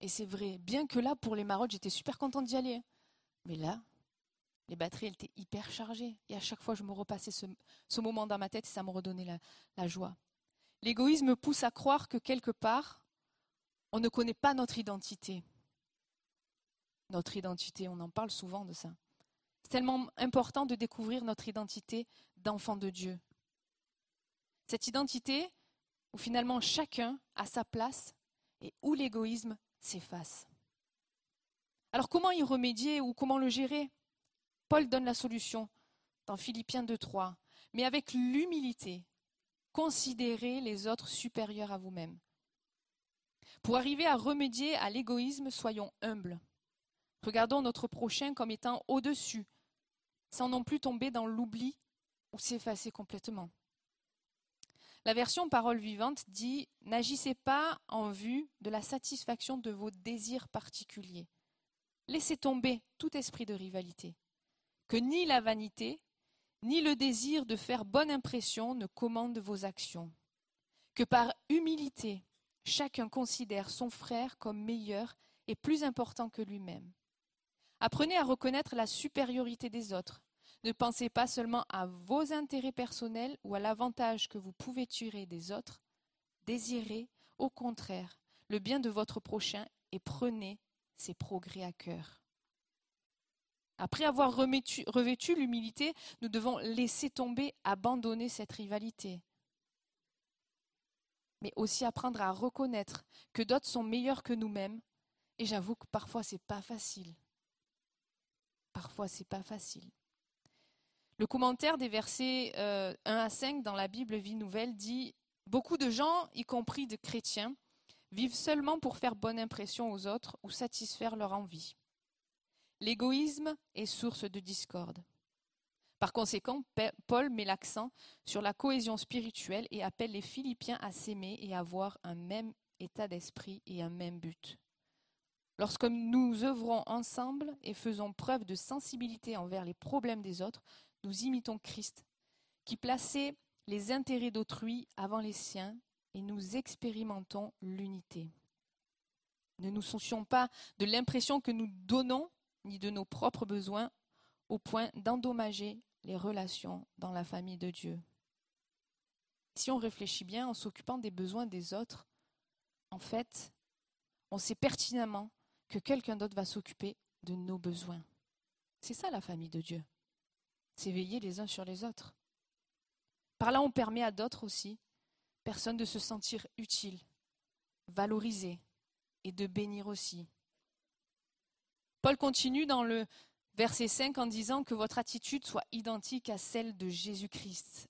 Et c'est vrai, bien que là, pour les marottes, j'étais super contente d'y aller. Mais là, les batteries, elles étaient hyper chargées. Et à chaque fois, je me repassais ce, moment dans ma tête et ça me redonnait la joie. L'égoïsme pousse à croire que quelque part, on ne connaît pas notre identité. Notre identité, on en parle souvent de ça. C'est tellement important de découvrir notre identité d'enfant de Dieu. Cette identité où finalement chacun a sa place et où l'égoïsme s'efface. Alors comment y remédier ou comment le gérer? Paul donne la solution dans Philippiens 2.3, mais avec l'humilité considérez les autres supérieurs à vous-même. Pour arriver à remédier à l'égoïsme, soyons humbles. Regardons notre prochain comme étant au-dessus, sans non plus tomber dans l'oubli ou s'effacer complètement. La version parole vivante dit N'agissez pas en vue de la satisfaction de vos désirs particuliers. Laissez tomber tout esprit de rivalité. Que ni la vanité, ni le désir de faire bonne impression ne commande vos actions. Que par humilité, chacun considère son frère comme meilleur et plus important que lui-même. Apprenez à reconnaître la supériorité des autres. Ne pensez pas seulement à vos intérêts personnels ou à l'avantage que vous pouvez tirer des autres. Désirez, au contraire, le bien de votre prochain et prenez ses progrès à cœur. Après avoir revêtu l'humilité, nous devons laisser tomber, abandonner cette rivalité. Mais aussi apprendre à reconnaître que d'autres sont meilleurs que nous-mêmes. Et j'avoue que parfois c'est pas facile. Parfois c'est pas facile. Le commentaire des versets 1 euh, à 5 dans la Bible Vie Nouvelle dit Beaucoup de gens, y compris de chrétiens, vivent seulement pour faire bonne impression aux autres ou satisfaire leur envie. L'égoïsme est source de discorde. Par conséquent, Paul met l'accent sur la cohésion spirituelle et appelle les Philippiens à s'aimer et à avoir un même état d'esprit et un même but. Lorsque nous œuvrons ensemble et faisons preuve de sensibilité envers les problèmes des autres, nous imitons Christ, qui plaçait les intérêts d'autrui avant les siens et nous expérimentons l'unité. Ne nous soucions pas de l'impression que nous donnons ni de nos propres besoins au point d'endommager les relations dans la famille de Dieu. Si on réfléchit bien en s'occupant des besoins des autres, en fait, on sait pertinemment que quelqu'un d'autre va s'occuper de nos besoins. C'est ça la famille de Dieu. C'est veiller les uns sur les autres. Par là, on permet à d'autres aussi, personnes de se sentir utiles, valorisées et de bénir aussi. Paul continue dans le verset 5 en disant que votre attitude soit identique à celle de Jésus-Christ.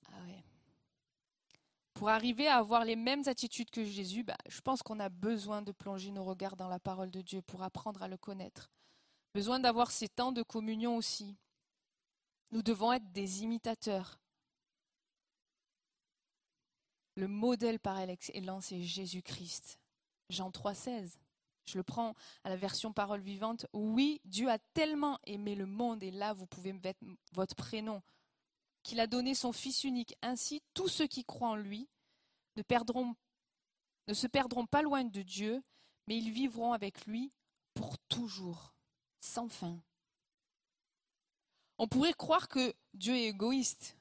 Pour arriver à avoir les mêmes attitudes que Jésus, bah, je pense qu'on a besoin de plonger nos regards dans la parole de Dieu pour apprendre à le connaître. Besoin d'avoir ces temps de communion aussi. Nous devons être des imitateurs. Le modèle par excellence est Jésus-Christ. Jean 3,16. Je le prends à la version parole vivante. Oui, Dieu a tellement aimé le monde, et là vous pouvez mettre votre prénom, qu'il a donné son Fils unique. Ainsi, tous ceux qui croient en lui ne, se perdront pas loin de Dieu, mais ils vivront avec lui pour toujours, sans fin. On pourrait croire que Dieu est égoïste,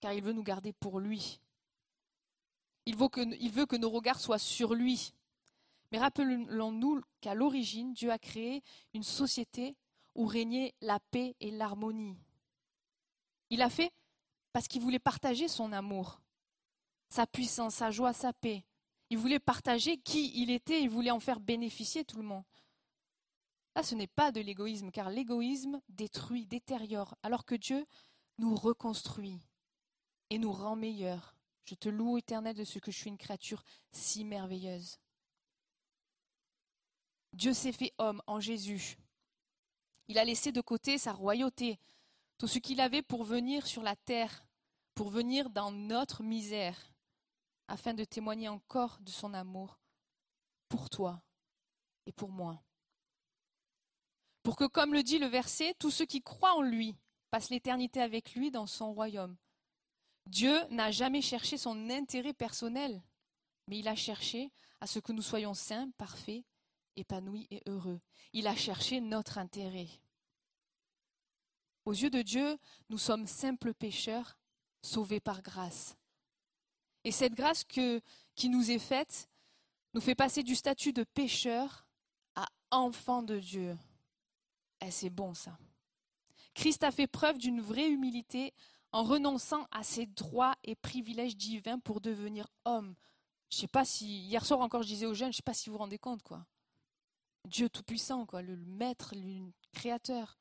car il veut nous garder pour lui. Il veut que, il veut que nos regards soient sur lui. Mais rappelons-nous qu'à l'origine, Dieu a créé une société où régnait la paix et l'harmonie. Il a fait parce qu'il voulait partager son amour, sa puissance, sa joie, sa paix. Il voulait partager qui il était, il voulait en faire bénéficier tout le monde. Là, ce n'est pas de l'égoïsme, car l'égoïsme détruit, détériore, alors que Dieu nous reconstruit et nous rend meilleurs. Je te loue, éternel, de ce que je suis une créature si merveilleuse. Dieu s'est fait homme en Jésus. Il a laissé de côté sa royauté, tout ce qu'il avait pour venir sur la terre, pour venir dans notre misère, afin de témoigner encore de son amour pour toi et pour moi. Pour que, comme le dit le verset, tous ceux qui croient en lui passent l'éternité avec lui dans son royaume. Dieu n'a jamais cherché son intérêt personnel, mais il a cherché à ce que nous soyons saints, parfaits épanoui et heureux. Il a cherché notre intérêt. Aux yeux de Dieu, nous sommes simples pécheurs, sauvés par grâce. Et cette grâce qui nous est faite nous fait passer du statut de pécheur à enfant de Dieu. Et eh, c'est bon ça. Christ a fait preuve d'une vraie humilité en renonçant à ses droits et privilèges divins pour devenir homme. Je sais pas si hier soir encore je disais aux jeunes, je sais pas si vous vous rendez compte quoi. Dieu Tout-Puissant, quoi, le Maître, le Créateur.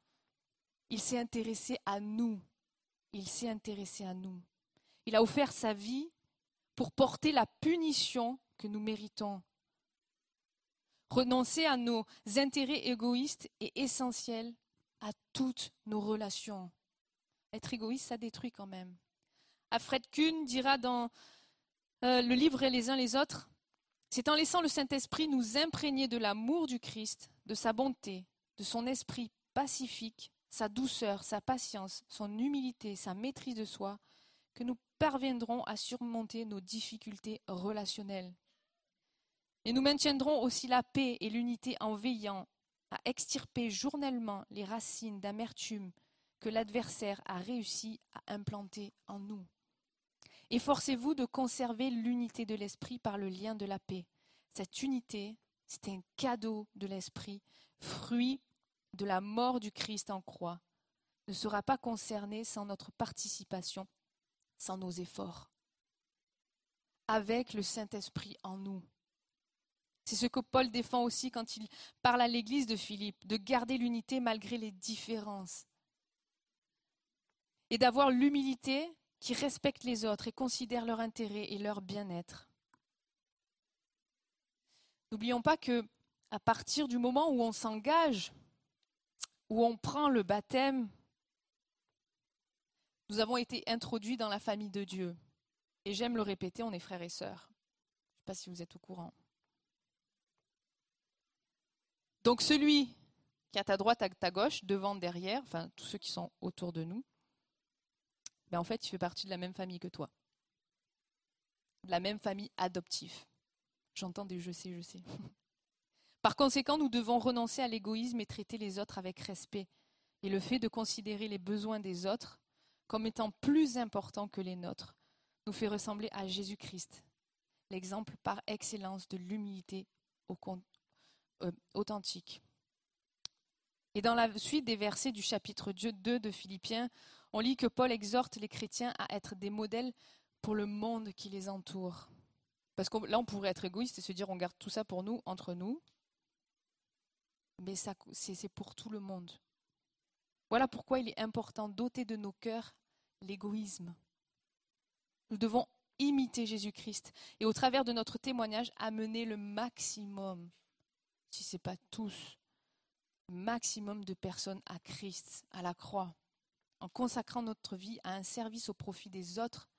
Il s'est intéressé à nous. Il s'est intéressé à nous. Il a offert sa vie pour porter la punition que nous méritons. Renoncer à nos intérêts égoïstes est essentiel à toutes nos relations. Être égoïste, ça détruit quand même. Alfred Kuhn dira dans euh, le livre Les uns les autres c'est en laissant le Saint-Esprit nous imprégner de l'amour du Christ, de sa bonté, de son esprit pacifique, sa douceur, sa patience, son humilité, sa maîtrise de soi, que nous parviendrons à surmonter nos difficultés relationnelles. Et nous maintiendrons aussi la paix et l'unité en veillant à extirper journellement les racines d'amertume que l'adversaire a réussi à implanter en nous. Efforcez-vous de conserver l'unité de l'esprit par le lien de la paix. Cette unité, c'est un cadeau de l'esprit, fruit de la mort du Christ en croix, ne sera pas concerné sans notre participation, sans nos efforts. Avec le Saint-Esprit en nous. C'est ce que Paul défend aussi quand il parle à l'église de Philippe, de garder l'unité malgré les différences. Et d'avoir l'humilité qui respectent les autres et considèrent leur intérêt et leur bien-être. N'oublions pas que à partir du moment où on s'engage, où on prend le baptême, nous avons été introduits dans la famille de Dieu. Et j'aime le répéter, on est frères et sœurs. Je ne sais pas si vous êtes au courant. Donc celui qui est à ta droite, à ta gauche, devant, derrière, enfin tous ceux qui sont autour de nous, ben en fait, il fait partie de la même famille que toi. De la même famille adoptive. J'entends des je sais, je sais. Par conséquent, nous devons renoncer à l'égoïsme et traiter les autres avec respect. Et le fait de considérer les besoins des autres comme étant plus importants que les nôtres nous fait ressembler à Jésus-Christ, l'exemple par excellence de l'humilité euh, authentique. Et dans la suite des versets du chapitre 2 de Philippiens, on lit que Paul exhorte les chrétiens à être des modèles pour le monde qui les entoure. Parce que là, on pourrait être égoïste et se dire on garde tout ça pour nous, entre nous. Mais c'est pour tout le monde. Voilà pourquoi il est important d'ôter de nos cœurs l'égoïsme. Nous devons imiter Jésus-Christ et au travers de notre témoignage amener le maximum, si ce n'est pas tous, maximum de personnes à Christ, à la croix, en consacrant notre vie à un service au profit des autres,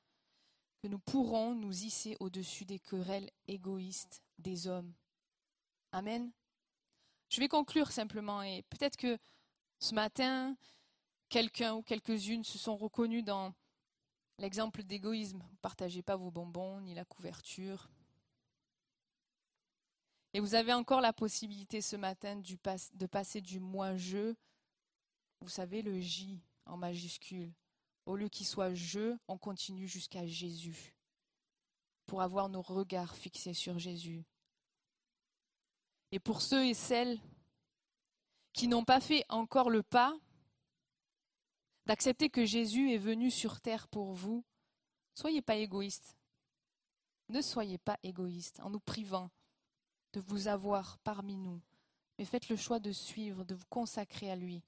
que nous pourrons nous hisser au-dessus des querelles égoïstes des hommes. Amen. Je vais conclure simplement et peut-être que ce matin, quelqu'un ou quelques-unes se sont reconnus dans l'exemple d'égoïsme. Vous ne partagez pas vos bonbons ni la couverture. Et vous avez encore la possibilité ce matin de passer du moi-je, vous savez, le J en majuscule. Au lieu qu'il soit je, on continue jusqu'à Jésus pour avoir nos regards fixés sur Jésus. Et pour ceux et celles qui n'ont pas fait encore le pas d'accepter que Jésus est venu sur terre pour vous, soyez pas égoïstes. Ne soyez pas égoïstes en nous privant de vous avoir parmi nous, mais faites le choix de suivre, de vous consacrer à lui.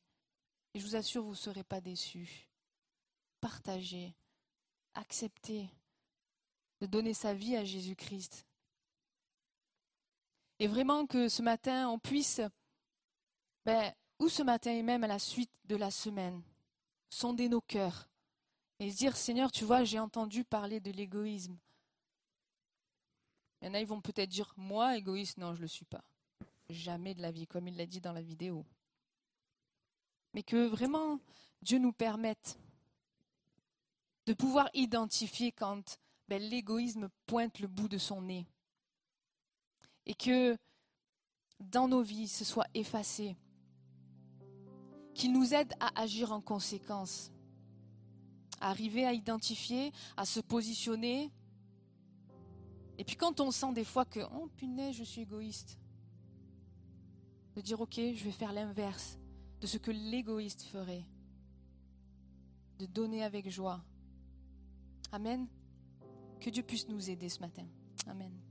Et je vous assure, vous ne serez pas déçus. Partagez, acceptez de donner sa vie à Jésus-Christ. Et vraiment que ce matin, on puisse, ben, ou ce matin et même à la suite de la semaine, sonder nos cœurs et se dire, Seigneur, tu vois, j'ai entendu parler de l'égoïsme. Il y en a, ils vont peut-être dire, moi, égoïste, non, je ne le suis pas. Jamais de la vie, comme il l'a dit dans la vidéo. Mais que vraiment Dieu nous permette de pouvoir identifier quand ben, l'égoïsme pointe le bout de son nez. Et que dans nos vies, ce soit effacé. Qu'il nous aide à agir en conséquence. À arriver à identifier, à se positionner. Et puis quand on sent des fois que, oh punaise, je suis égoïste, de dire, ok, je vais faire l'inverse de ce que l'égoïste ferait. De donner avec joie. Amen. Que Dieu puisse nous aider ce matin. Amen.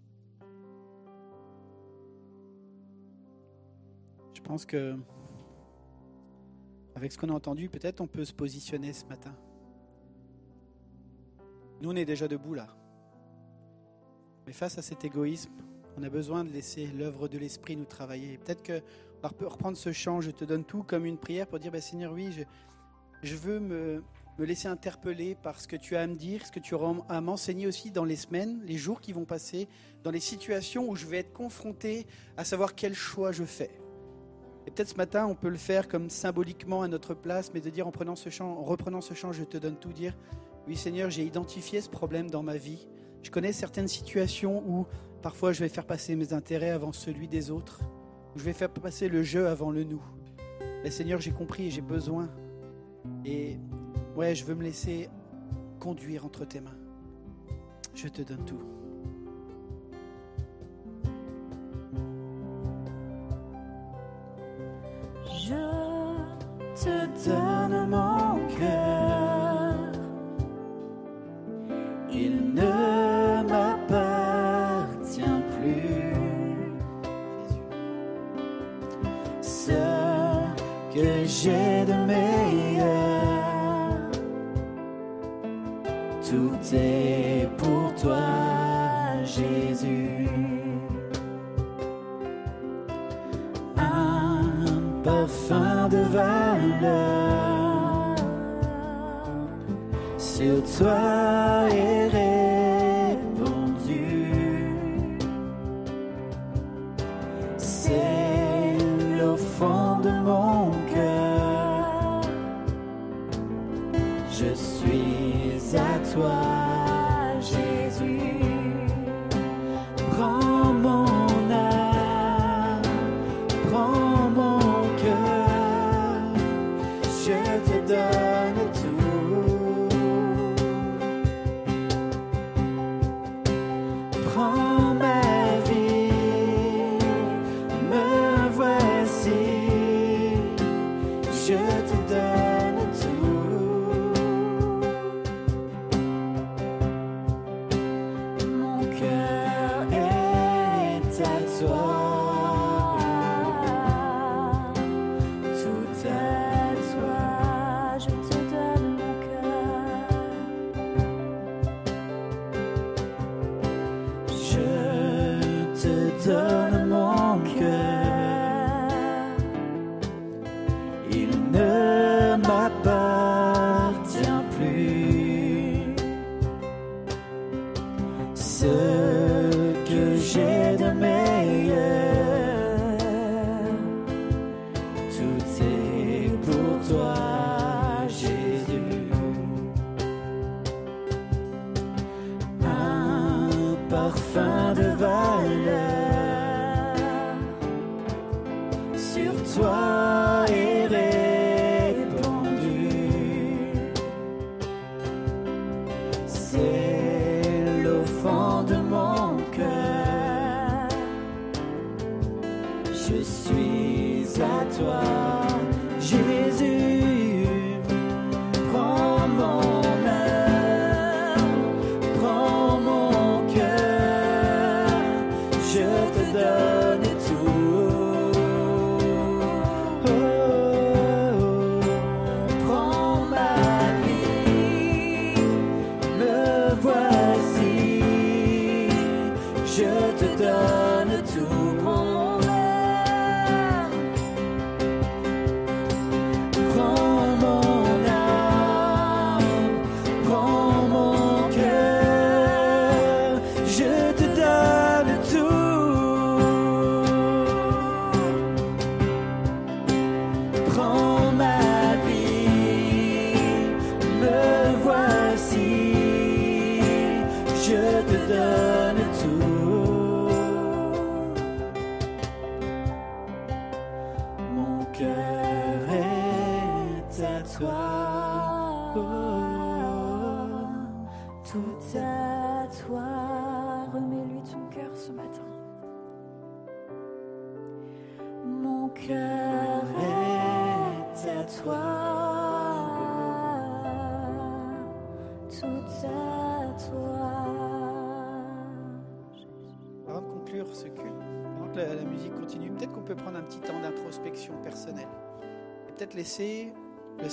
Pense que, avec ce qu'on a entendu, peut-être on peut se positionner ce matin. Nous, on est déjà debout là. Mais face à cet égoïsme, on a besoin de laisser l'œuvre de l'Esprit nous travailler. Peut-être que on reprendre ce chant, je te donne tout, comme une prière pour dire, bah, Seigneur, oui, je, je veux me, me laisser interpeller par ce que tu as à me dire, ce que tu as à m'enseigner aussi dans les semaines, les jours qui vont passer, dans les situations où je vais être confronté à savoir quel choix je fais. Et peut-être ce matin, on peut le faire comme symboliquement à notre place, mais de dire en prenant ce en reprenant ce chant, je te donne tout, dire, oui Seigneur, j'ai identifié ce problème dans ma vie. Je connais certaines situations où parfois je vais faire passer mes intérêts avant celui des autres, où je vais faire passer le jeu avant le nous. Mais Seigneur, j'ai compris j'ai besoin. Et Ouais, je veux me laisser conduire entre tes mains. Je te donne tout.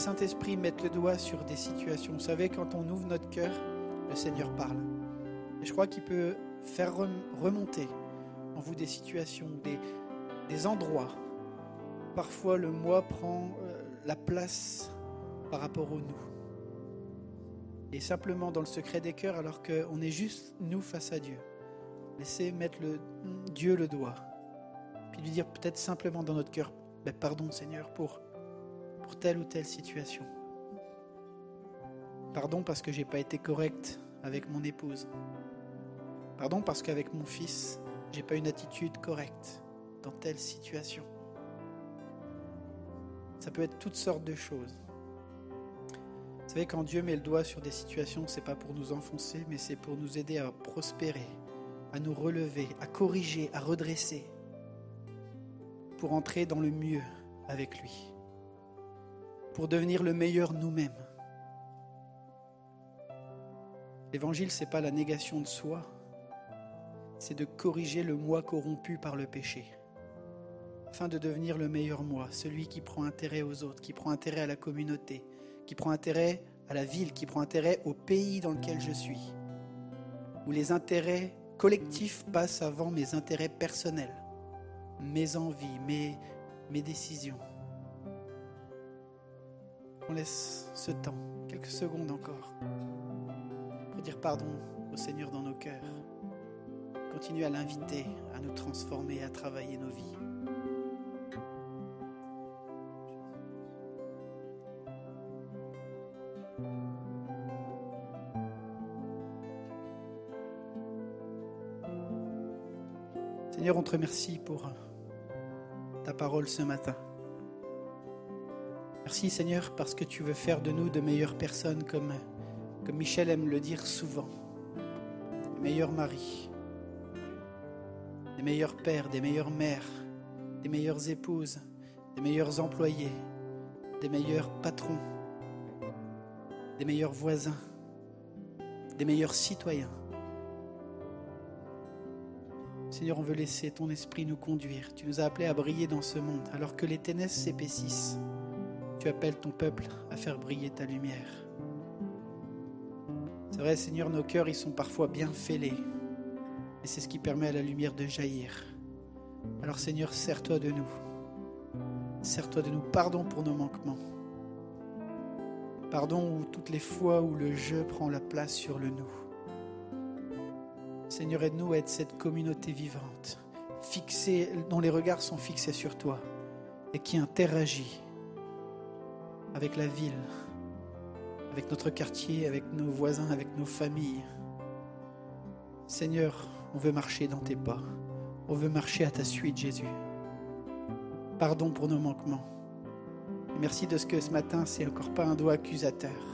Saint-Esprit mettre le doigt sur des situations. Vous savez, quand on ouvre notre cœur, le Seigneur parle. Et je crois qu'il peut faire remonter en vous des situations, des, des endroits. Parfois, le moi prend euh, la place par rapport au nous. Et simplement dans le secret des cœurs, alors qu'on est juste nous face à Dieu. Laissez mettre le, Dieu le doigt. Puis lui dire peut-être simplement dans notre cœur, ben, pardon Seigneur pour pour telle ou telle situation. Pardon parce que j'ai pas été correct avec mon épouse. Pardon parce qu'avec mon fils, j'ai pas une attitude correcte dans telle situation. Ça peut être toutes sortes de choses. Vous savez, quand Dieu met le doigt sur des situations, c'est pas pour nous enfoncer, mais c'est pour nous aider à prospérer, à nous relever, à corriger, à redresser, pour entrer dans le mieux avec lui pour devenir le meilleur nous-mêmes. L'évangile, ce n'est pas la négation de soi, c'est de corriger le moi corrompu par le péché, afin de devenir le meilleur moi, celui qui prend intérêt aux autres, qui prend intérêt à la communauté, qui prend intérêt à la ville, qui prend intérêt au pays dans lequel je suis, où les intérêts collectifs passent avant mes intérêts personnels, mes envies, mes, mes décisions qu'on laisse ce temps, quelques secondes encore, pour dire pardon au Seigneur dans nos cœurs. Continue à l'inviter à nous transformer, à travailler nos vies. Seigneur, on te remercie pour ta parole ce matin. Merci Seigneur parce que tu veux faire de nous de meilleures personnes comme, Michel aime le dire souvent. Des meilleurs maris, des meilleurs pères, des meilleures mères, des meilleures épouses, des meilleurs employés, des meilleurs patrons, des meilleurs voisins, des meilleurs citoyens. Seigneur, on veut laisser ton esprit nous conduire. Tu nous as appelés à briller dans ce monde. Alors que les ténèbres s'épaississent, tu appelles ton peuple à faire briller ta lumière. C'est vrai, Seigneur, nos cœurs, ils sont parfois bien fêlés. Et c'est ce qui permet à la lumière de jaillir. Alors Seigneur, sers-toi de nous. Sers-toi de nous. Pardon pour nos manquements. Pardon toutes les fois où le je prend la place sur le nous. Seigneur, aide-nous à être cette communauté vivante, fixée, dont les regards sont fixés sur toi et qui interagit avec la ville, avec notre quartier, avec nos voisins, avec nos familles. Seigneur, on veut marcher dans tes pas. On veut marcher à ta suite, Jésus. Pardon pour nos manquements. merci de ce que ce matin, c'est encore pas un doigt accusateur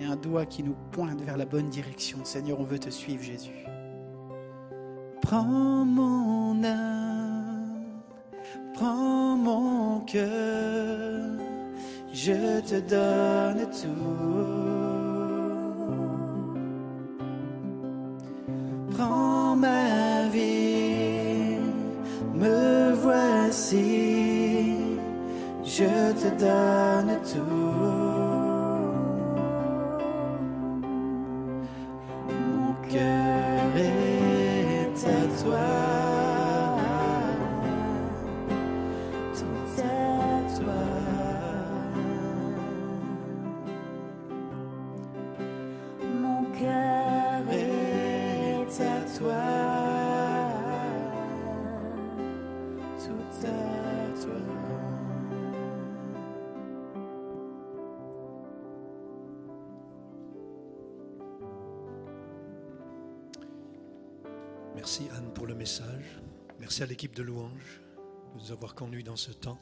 et un doigt qui nous pointe vers la bonne direction. Seigneur, on veut te suivre, Jésus. Prends mon âme, prends mon cœur, je te donne tout. Prends ma vie, me voici, je te donne tout. À l'équipe de louange de nous avoir conduits dans ce temps.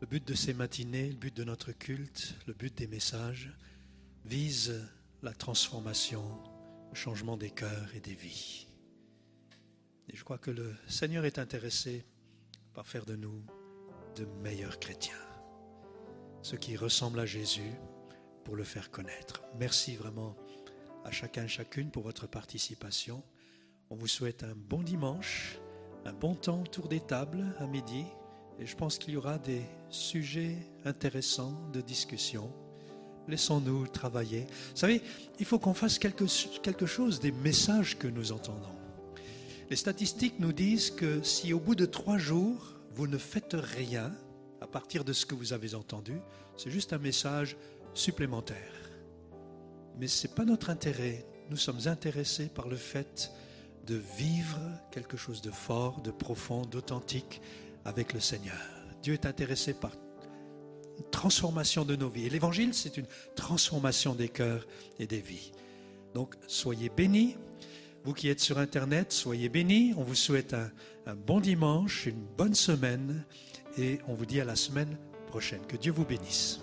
Le but de ces matinées, le but de notre culte, le but des messages vise la transformation, le changement des cœurs et des vies. Et je crois que le Seigneur est intéressé par faire de nous de meilleurs chrétiens, ceux qui ressemblent à Jésus pour le faire connaître. Merci vraiment à chacun et chacune pour votre participation. On vous souhaite un bon dimanche, un bon temps autour des tables à midi. Et je pense qu'il y aura des sujets intéressants de discussion. Laissons-nous travailler. Vous savez, il faut qu'on fasse quelque, quelque chose des messages que nous entendons. Les statistiques nous disent que si au bout de trois jours, vous ne faites rien à partir de ce que vous avez entendu, c'est juste un message supplémentaire. Mais ce n'est pas notre intérêt. Nous sommes intéressés par le fait de vivre quelque chose de fort, de profond, d'authentique avec le Seigneur. Dieu est intéressé par une transformation de nos vies. Et l'évangile, c'est une transformation des cœurs et des vies. Donc, soyez bénis. Vous qui êtes sur Internet, soyez bénis. On vous souhaite un, un bon dimanche, une bonne semaine et on vous dit à la semaine prochaine. Que Dieu vous bénisse.